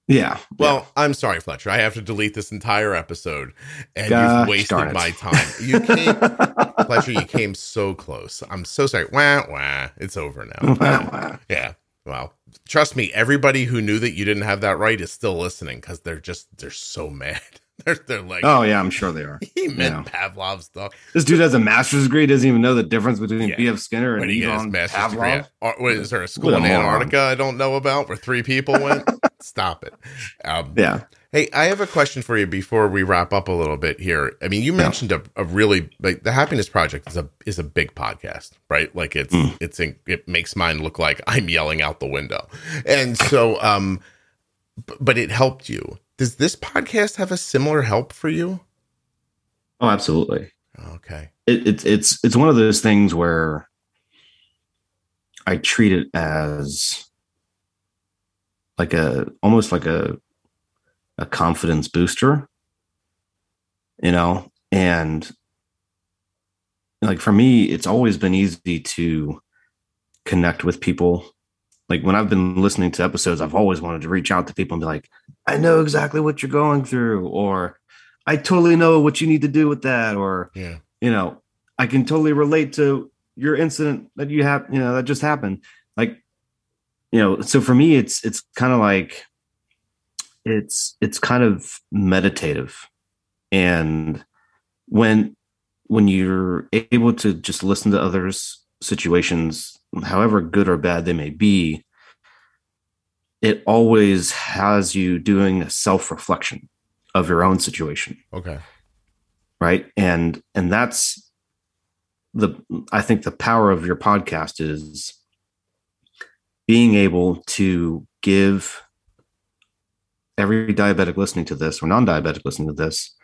S2: Yeah.
S1: Well,
S2: yeah.
S1: I'm sorry, Fletcher. I have to delete this entire episode, and Gosh, you've wasted my time. You came, Fletcher. You came so close. I'm so sorry. Wah wah. It's over now. Wah, wah. Yeah. Well, trust me. Everybody who knew that you didn't have that right is still listening because they're just they're so mad. They're, they're like,
S2: oh yeah, I'm sure they are.
S1: He meant yeah. Pavlov's dog.
S2: This dude has a master's degree. Doesn't even know the difference between yeah. B.F. Skinner and Ivan Pavlov.
S1: What is there a school in Antarctica I don't know about where three people went? Stop it.
S2: Um, yeah.
S1: Hey, I have a question for you before we wrap up a little bit here. I mean, you mentioned yeah. a, a, really like the Happiness Project is a is a big podcast, right? Like it's mm. it's it makes mine look like I'm yelling out the window, and so um, but it helped you does this podcast have a similar help for you?
S2: Oh, absolutely.
S1: Okay.
S2: It, it's it's it's one of those things where I treat it as like a almost like a a confidence booster, you know, and like for me, it's always been easy to connect with people. Like when I've been listening to episodes, I've always wanted to reach out to people and be like, I know exactly what you're going through, or I totally know what you need to do with that, or
S1: Yeah.
S2: you know, I can totally relate to your incident that you have, you know, that just happened. Like, you know, so for me, it's it's kind of like it's it's kind of meditative, and when when you're able to just listen to others' situations, however good or bad they may be, it always has you doing a self reflection of your own situation
S1: Okay.
S2: right and and that's the i think the power of your podcast is being able to give every diabetic listening to this or non-diabetic listening to this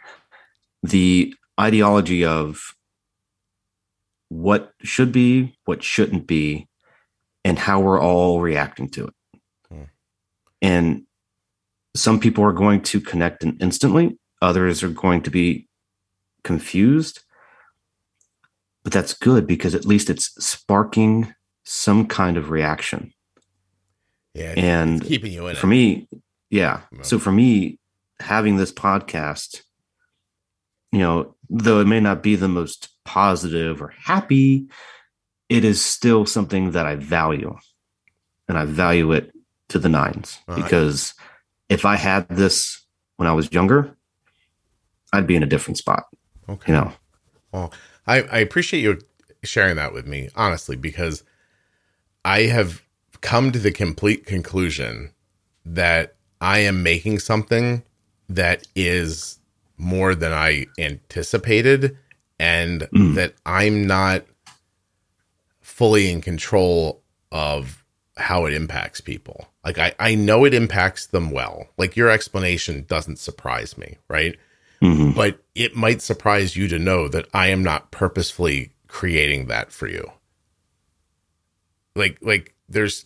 S2: the ideology of what should be what shouldn't be and how we're all reacting to it
S1: Hmm.
S2: and some people are going to connect in- instantly others are going to be confused but that's good because at least it's sparking some kind of reaction
S1: Yeah.
S2: and
S1: keeping you in
S2: for
S1: it.
S2: me Yeah. so for me having this podcast you know though it may not be the most positive or happy it is still something that i value and i value it to the nines
S1: All right.
S2: because if i had this when i was younger i'd be in a different spot
S1: Okay.
S2: you know
S1: Well, I, I appreciate you sharing that with me, honestly, because I have come to the complete conclusion that I am making something that is more than I anticipated and
S2: Mm.
S1: that I'm not fully in control of how it impacts people. Like I, I know it impacts them well. Like your explanation doesn't surprise me, right?
S2: Mhm.
S1: but it might surprise you to know that I am not purposefully creating that for you. Like like there's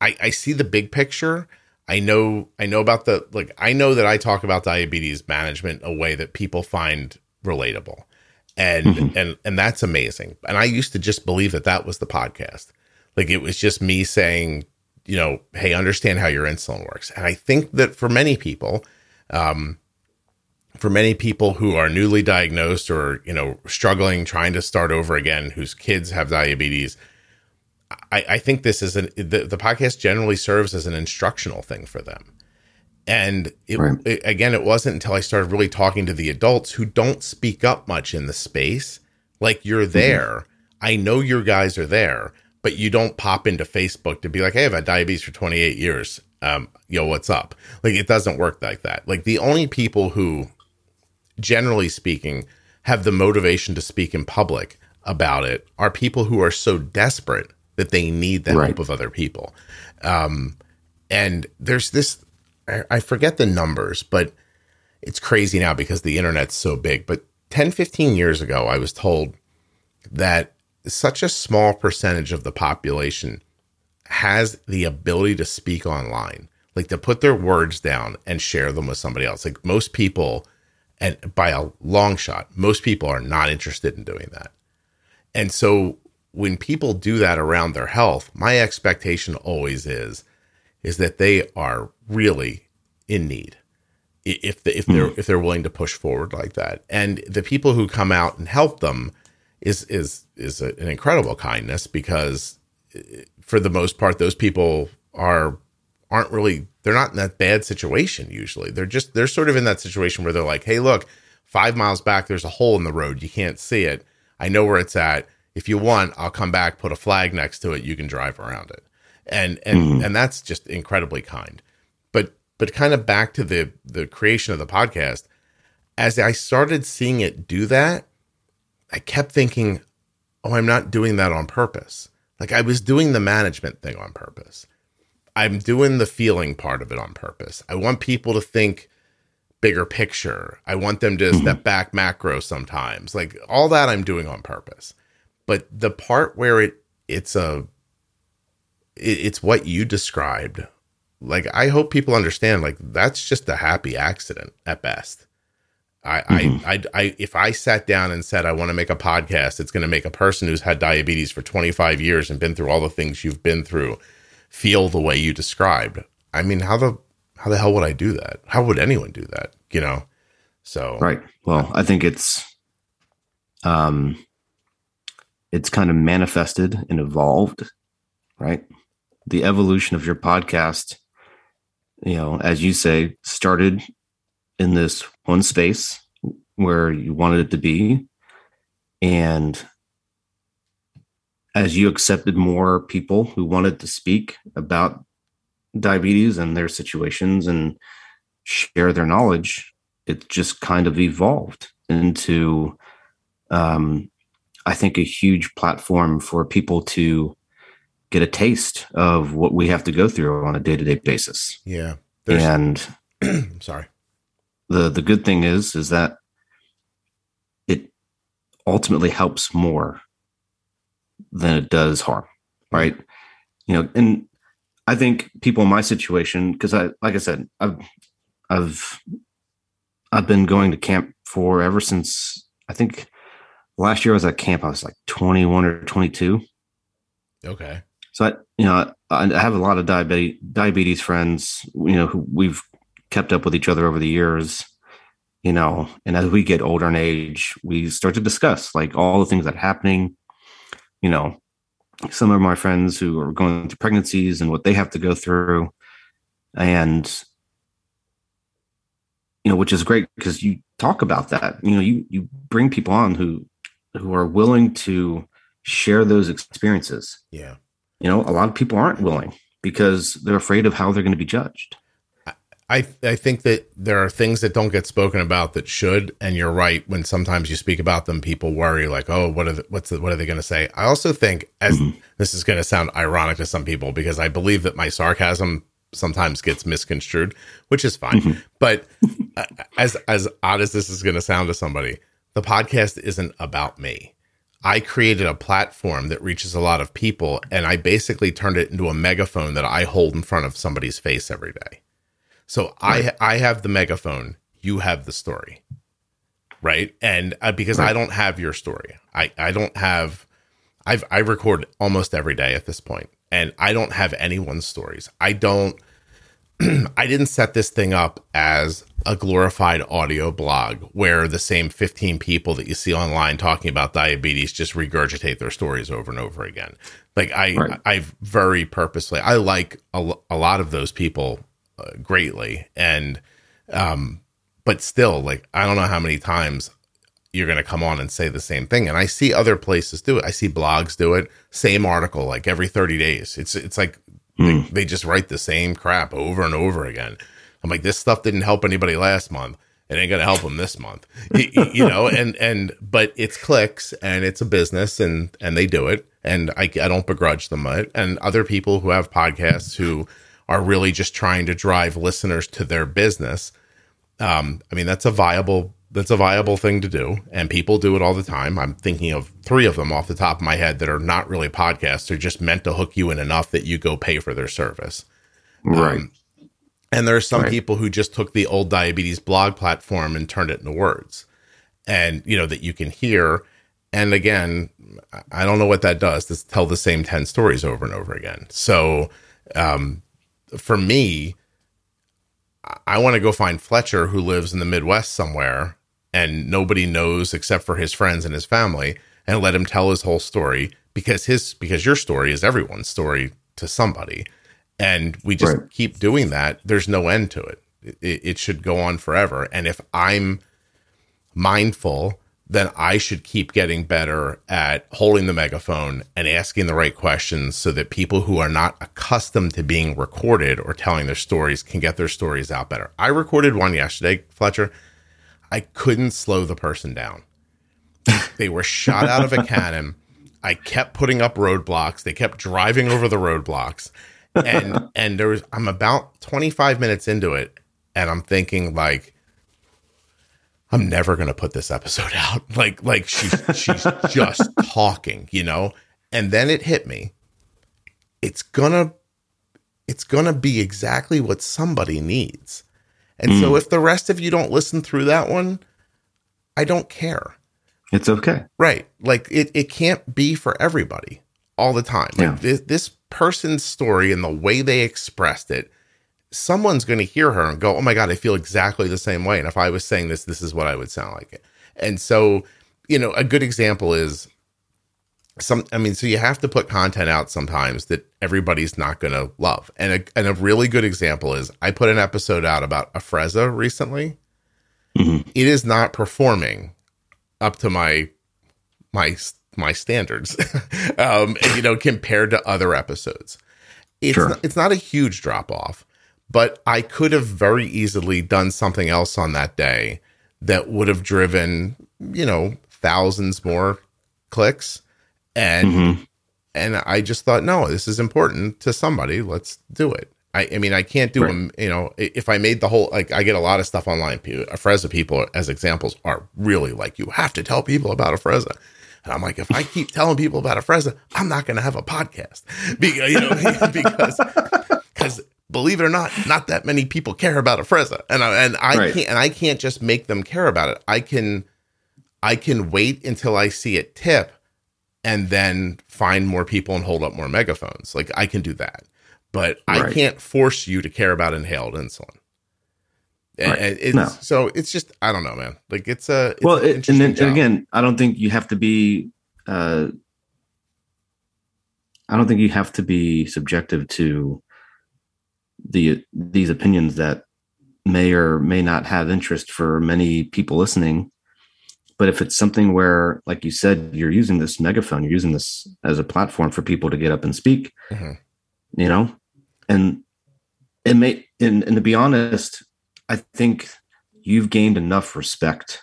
S1: I I see the big picture. I know I know about the like I know that I talk about diabetes management a way that people find relatable. And
S2: Mhm.
S1: and and that's amazing. And I used to just believe that that was the podcast. Like it was just me saying, you know, hey, understand how your insulin works. And I think that for many people, um, for many people who are newly diagnosed or you know struggling trying to start over again whose kids have diabetes i, I think this is an the, the podcast generally serves as an instructional thing for them. And it,
S2: Right.
S1: it- again it wasn't until i started really talking to the adults who don't speak up much in the space like you're there. I know your guys are there but you don't pop into facebook to be like hey i've had diabetes for 28 years. Um yo what's up like it doesn't work like that. Like the only people who generally speaking, have the motivation to speak in public about it are people who are so desperate that they need the
S2: Right.
S1: help of other people. Um, and there's this, I, I forget the numbers, but it's crazy now because the internet's so big. But 10, 15 years ago, I was told that such a small percentage of the population has the ability to speak online, like to put their words down and share them with somebody else. Like most people, and by a long shot, most people are not interested in doing that. And so when people do that around their health, my expectation always is is that they are really in need if the, if they're if they're willing to push forward like that. And the people who come out and help them is is is a, an incredible kindness because uh, for the most part those people are aren't really they're not in that bad situation usually. They're just they're sort of in that situation where they're like, "Hey, look, 5 miles back there's a hole in the road. You can't see it. I know where it's at. If you want, I'll come back, put a flag next to it. You can drive around it." And and mm-hmm. and that's just incredibly kind. But but kind of back to the the creation of the podcast, as I started seeing it do that, I kept thinking, "Oh, I'm not doing that on purpose." Like I was doing the management thing on purpose. I'm doing the feeling part of it on purpose. I want people to think bigger picture. I want them to mm-hmm. step back macro sometimes. Like all that I'm doing on purpose. But the part where it it's a it, it's what you described. Like I hope people understand like that's just a happy accident at best. I,
S2: Mhm.
S1: I, I, I, if I sat down and said I want to make a podcast, it's going to make a person who's had diabetes for 25 years and been through all the things you've been through feel the way you described. I mean, how the how the hell would I do that? How would anyone do that? You know? So
S2: Right. Well, I think it's um it's kind of manifested and evolved, right? The evolution of your podcast, you know, as you say, started in this one space where you wanted it to be. And as you accepted more people who wanted to speak about diabetes and their situations and share their knowledge, it just kind of evolved into um, i think a huge platform for people to get a taste of what we have to go through on a day-to-day basis
S1: yeah.
S2: And
S1: I'm sorry.
S2: the the good thing is is that it ultimately helps more than it does harm hmm. right you know and i think people in my situation because i like i said i've i've i've been going to camp for ever since i think last year i was at camp i was like 21 or 22
S1: Okay.
S2: so I, you know, I, I have a lot of diabetes diabetes friends. You know, who we've kept up with each other over the years. You know, and as we get older in age, we start to discuss like all the things that are happening. You know, some of my friends who are going through pregnancies and what they have to go through, and you know, which is great because you talk about that. You know, you you bring people on who who are willing to share those experiences
S1: Yeah.
S2: you know a lot of people aren't willing because they're afraid of how they're going to be judged
S1: I I think that there are things that don't get spoken about that should, and you're right. When sometimes you speak about them, people worry like, "Oh, what are the, what's the, what are they going to say?" I also think, as
S2: Mhm.
S1: this is going to sound ironic to some people, because I believe that my sarcasm sometimes gets misconstrued, which is fine.
S2: Mhm.
S1: But uh, as as odd as this is going to sound to somebody, the podcast isn't about me. I created a platform that reaches a lot of people, and I basically turned it into a megaphone that I hold in front of somebody's face every day. So I I have the megaphone, you have the story, right? And uh, because I don't have your story, I I don't have. I've I record almost every day at this point, and I don't have anyone's stories. I don't. I didn't set this thing up as a glorified audio blog where the same 15 people that you see online talking about diabetes just regurgitate their stories over and over again. Like I,
S2: Right.
S1: I've very purposely, I like a, a lot of those people uh, greatly. And, um, but still, like, I don't know how many times you're going to come on and say the same thing. And I see other places do it. I see blogs do it. Same article, like every 30 days. It's, it's like
S2: Mm.
S1: they just write the same crap over and over again. I'm like, this stuff didn't help anybody last month. It ain't gonna help them this month, Y- y- you know. And and but it's clicks and it's a business and and they do it. And I I don't begrudge them it. And other people who have podcasts who are really just trying to drive listeners to their business. Um, I mean, that's a viable that's a viable thing to do, and people do it all the time. I'm thinking of three of them off the top of my head that are not really podcasts; they're just meant to hook you in enough that you go pay for their service.
S2: right
S1: Um, and there are some
S2: Right.
S1: people who just took the old diabetes blog platform and turned it into words, and you know that you can hear. And again, I- don't know what that does. To tell the same ten stories over and over again. So, um, for me, I want to go find Fletcher who lives in the Midwest somewhere and nobody knows except for his friends and his family and let him tell his whole story because his because your story is everyone's story to somebody and we just
S2: Right.
S1: keep doing that there's no end to it. it it should go on forever and if i'm mindful then i should keep getting better at holding the megaphone and asking the right questions so that people who are not accustomed to being recorded or telling their stories can get their stories out better i recorded one yesterday fletcher i couldn't slow the person down they were shot out of a cannon. I kept putting up roadblocks. They kept driving over the roadblocks. And and there was I'm about 25 minutes into it and I'm thinking like I'm never gonna put this episode out. Like like she's she's just talking, you know? And then it hit me. It's gonna it's gonna be exactly what somebody needs. And mm. so if the rest of you don't listen through that one, I don't care.
S2: It's okay.
S1: Right. Like it, it can't be for everybody all the time. Like yeah. this, this person's story and the way they expressed it, someone's going to hear her and go, "Oh my god, I feel exactly the same way." And if I was saying this, this is what I would sound like it. And so, you know, a good example is some. I mean, so you have to put content out sometimes that everybody's not going to love. And a and a really good example is I put an episode out about Afrezza recently. Mm-hmm. It is not performing up to my my my standards, um, and, you know, compared to other episodes. It's sure. not, it's not a huge drop off, but I could have very easily done something else on that day that would have driven, you know, thousands more clicks, and mm-hmm. and I just thought, no, this is important to somebody. Let's do it. I, I mean, I can't do right. them. You know, if I made the whole like, I get a lot of stuff online. A Afrezza people, as examples, are really like, you have to tell people about A Afrezza. And I'm like, if I keep telling people about Afrezza, I'm not going to have a podcast because you know because because believe it or not, not that many people care about Afrezza, and I, and I right. can't and I can't just make them care about it. I can I can wait until I see it tip, and then find more people and hold up more megaphones. Like I can do that but right. I can't force you to care about inhaled insulin. Right. And it's, no. So it's just I don't know, man. Like it's a it's
S2: well, it, and then and again, I don't think you have to be. uh I don't think you have to be subjective to the these opinions that may or may not have interest for many people listening. But if it's something where, like you said, you're using this megaphone, you're using this as a platform for people to get up and speak, mm-hmm. you know, and it may and, and to be honest i think you've gained enough respect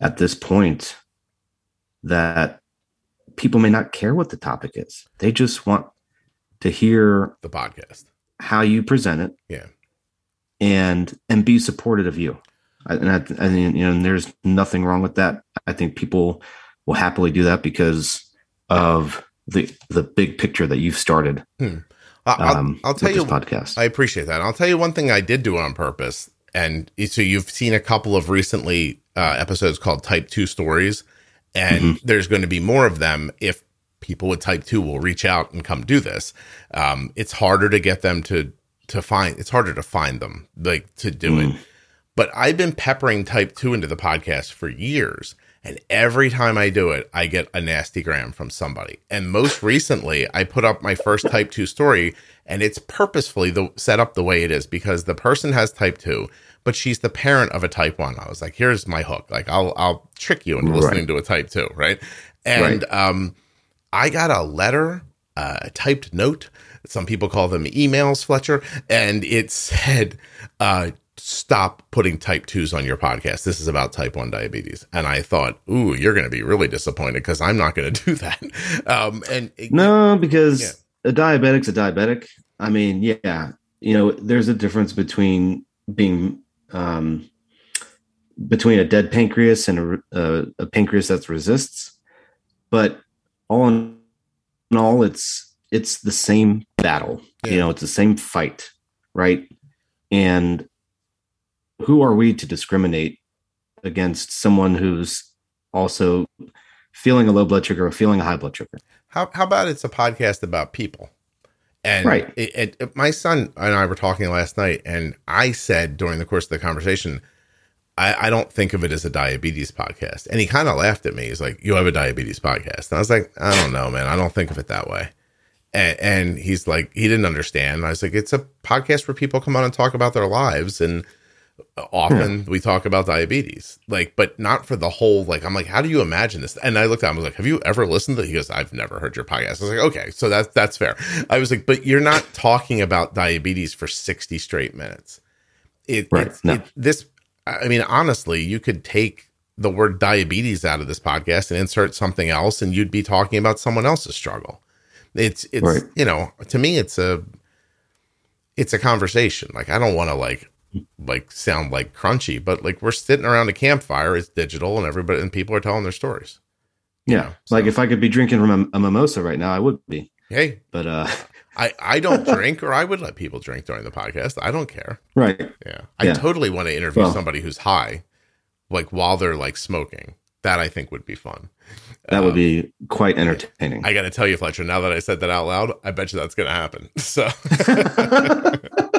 S2: at this point that people may not care what the topic is they just want to hear
S1: the podcast
S2: how you present it
S1: yeah
S2: and and be supportive of you and I, mean, you know, and there's nothing wrong with that. I think people will happily do that because of the the big picture that you've started. Hmm.
S1: I'll, um, I'll tell you podcast. I appreciate that. I'll tell you one thing I did do on purpose. And so you've seen a couple of recently uh, episodes called Type 2 Stories, and mm-hmm. there's going to be more of them if people with Type 2 will reach out and come do this. Um, it's harder to get them to to find it's harder to find them like to do mm. it. But I've been peppering Type 2 into the podcast for years. And every time I do it, I get a nasty gram from somebody. And most recently, I put up my first type 2 story, and it's purposefully the, set up the way it is because the person has type 2, but she's the parent of a type 1. I was like, here's my hook. Like, I'll, I'll trick you into listening right. to a type 2, right? And right. um, I got a letter, uh, a typed note. Some people call them emails, Fletcher. And it said, uh, stop putting type 2s on your podcast. This is about type 1 diabetes. And I thought, ooh, you're going to be really disappointed because I'm not going to do that. Um, and
S2: no, because yeah. a diabetic's a diabetic. I mean, yeah, you know, there's a difference between being, um, between a dead pancreas and a, a, a pancreas that resists. But all in all, it's, it's the same battle, yeah. you know, it's the same fight, right? And who are we to discriminate against someone who's also feeling a low blood sugar or feeling a high blood sugar?
S1: How how about it's a podcast about people? And right. It, it, my son and I were talking last night, and I said during the course of the conversation, I, I don't think of it as a diabetes podcast. And he kind of laughed at me. He's like, "You have a diabetes podcast?" And I was like, "I don't know, man. I don't think of it that way." And, and he's like, he didn't understand. And I was like, "It's a podcast where people come on and talk about their lives and." Often we talk about diabetes like but not for the whole like i'm like how do you imagine this and i looked at him I was like have you ever listened to he goes i've never heard your podcast i was like okay so that's that's fair i was like but you're not talking about diabetes for 60 straight minutes it, right. no. it this i mean honestly you could take the word diabetes out of this podcast and insert something else and you'd be talking about someone else's struggle it's it's right. you know to me it's a it's a conversation like i don't want to like like sound like crunchy, but like we're sitting around a campfire, it's digital and everybody and people are telling their stories.
S2: Yeah.
S1: know,
S2: like
S1: so-
S2: if I could be drinking from a, a mimosa right now, I would be.
S1: Hey,
S2: But uh
S1: I, I don't drink or I would let people drink during the podcast. I don't care.
S2: right.
S1: Yeah. I
S2: Yeah.
S1: totally want to interview
S2: Well-
S1: somebody who's high, like while they're like smoking. That I think would be fun.
S2: That would
S1: Um,
S2: be quite entertaining.
S1: I got to tell you, Fletcher, now that I said that out loud, I bet you that's going to happen. So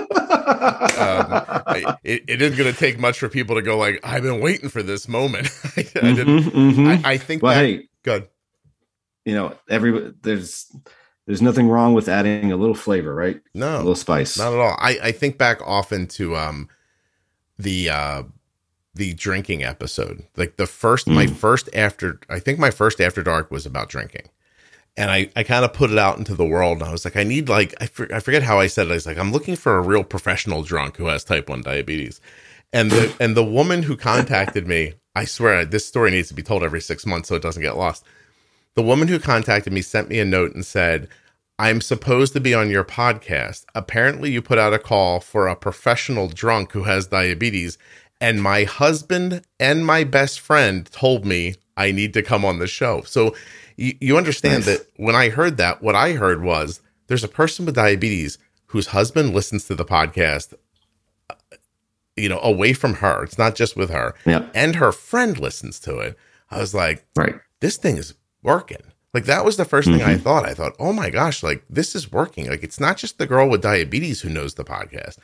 S1: I, it, it isn't going to take much for people to go like, I've been waiting for this moment. I, I didn't.
S2: Mhm, mhm.
S1: I, I think
S2: well,
S1: that,
S2: hey,
S1: good.
S2: you know, every there's there's nothing wrong with adding a little flavor, right? A
S1: No,
S2: little spice.
S1: not at all. I, I think back often to um the uh the drinking episode. Like the first my
S2: Mm.
S1: first after I think my first after dark was about drinking. And I, I kind of put it out into the world and I was like, I need like, I, for, I forget how I said it. I was like, I'm looking for a real professional drunk who has type 1 diabetes. And the, and the woman who contacted me, I swear this story needs to be told every six months so it doesn't get lost. The woman who contacted me sent me a note and said, I'm supposed to be on your podcast. Apparently, you put out a call for a professional drunk who has diabetes, and my husband and my best friend told me I need to come on the show. So you, you understand
S2: Nice.
S1: that when I heard that, what I heard was there's a person with diabetes whose husband listens to the podcast, uh, you know, away from her. It's not just with her,
S2: Yeah.
S1: and her friend listens to it. I was like,
S2: Right.
S1: this thing is working. Like that was the 1st thing I thought. I thought, oh my gosh, like this is working. Like it's not just the girl with diabetes who knows the podcast.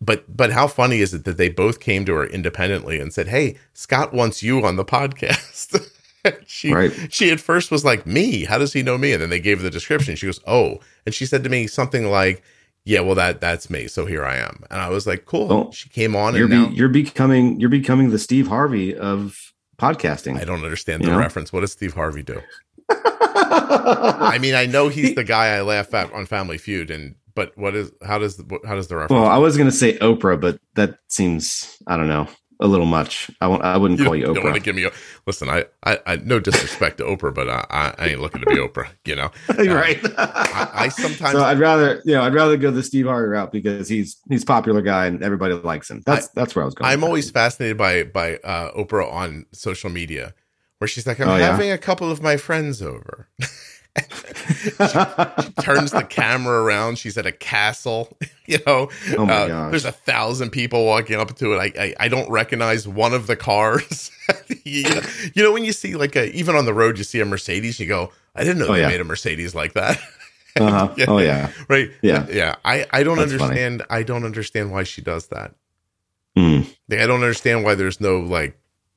S1: But but how funny is it that they both came to her independently and said, Hey, Scott wants you on the podcast. she
S2: Right.
S1: she at first was like, Me, how does he know me? And then they gave her the description. She goes, Oh. And she said to me something like, Yeah, well that that's me. So here I am. And I was like, Cool.
S2: Oh,
S1: she came on
S2: You're
S1: and now
S2: you're becoming you're becoming the Steve Harvey of podcasting.
S1: I don't understand the
S2: know?
S1: reference. What does Steve Harvey do? I mean, I know he's the guy I laugh at on Family Feud, and but what is how does the how does the reference?
S2: well, I was going to say Oprah, but that seems I don't know a little much. I won't. I wouldn't
S1: you
S2: call you Oprah.
S1: don't want to give me. A, listen, I, I, I no disrespect to Oprah, but I, I, I ain't looking to be Oprah. You know,
S2: right.
S1: I, I sometimes
S2: so I'd rather you know I'd rather go the Steve Harvey route because he's he's a popular guy and everybody likes him. That's that's where I was going.
S1: I'm always fascinated by by uh, Oprah on social media, where she's like, "I'm
S2: Oh, yeah?
S1: having a couple of my friends over." Turns the camera around. She's at a castle. You know,
S2: Oh my
S1: Uh, there's a thousand people walking up to it. I, I I don't recognize one of the cars. you, know, you know when you see like a even on the road you see a Mercedes, you go, I didn't know
S2: Oh,
S1: they
S2: yeah.
S1: made a Mercedes like that.
S2: Uh-huh.
S1: Yeah.
S2: Oh yeah.
S1: right?
S2: Yeah.
S1: yeah. I I don't
S2: That's funny.
S1: understand. I don't understand why she does that.
S2: Mm.
S1: Like, I don't understand why there's no like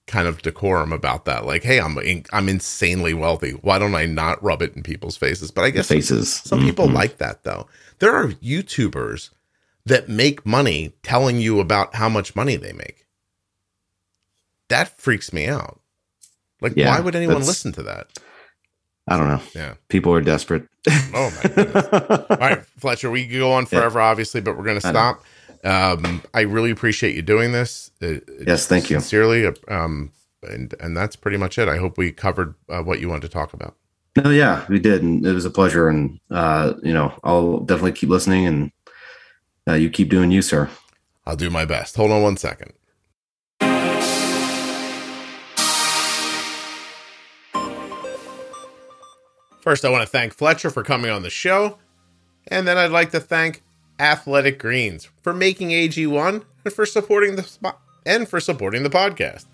S1: kind of decorum about that. Like, hey, I'm in, I'm insanely wealthy. Why don't I not rub it in people's faces? But I
S2: The
S1: guess
S2: faces.
S1: some people
S2: Mhm.
S1: like that though. There are YouTubers that make money telling you about how much money they make. That freaks me out. Like,
S2: Yeah,
S1: why would anyone listen to that?
S2: I don't know.
S1: Yeah.
S2: People are desperate.
S1: Oh my goodness. All right, Fletcher, we could go on forever, obviously, but we're going to
S2: I know.
S1: stop. Um, I really appreciate you doing this. Uh,
S2: Yes, thank you.
S1: Sincerely. Um, and, and that's pretty much it. I hope we covered uh, what you wanted to talk about.
S2: No, yeah, we did, and it was a pleasure. And uh, you know, I'll definitely keep listening, and uh, you keep doing you, sir.
S1: I'll do my best. Hold on one second. First, I want to thank Fletcher for coming on the show. And then I'd like to thank Athletic Greens for making AG1 and for supporting the spot and for supporting the podcast.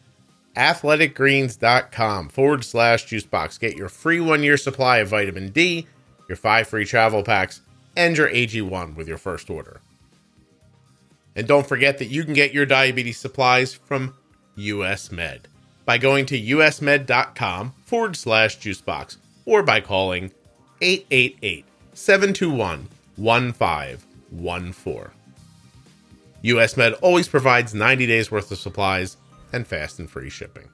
S1: Athleticgreens.com forward slash juicebox. Get your free one year supply of vitamin D, your five free travel packs, and your AG1 with your first order. And don't forget that you can get your diabetes supplies from US Med by going to usmed.com forward slash juicebox or by calling 888 721 1514. US Med always provides 90 days worth of supplies and fast and free shipping.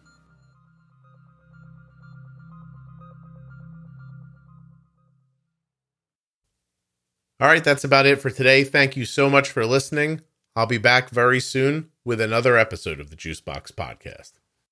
S1: All right, that's about it for today. Thank you so much for listening. I'll be back very soon with another episode of the Juicebox Podcast.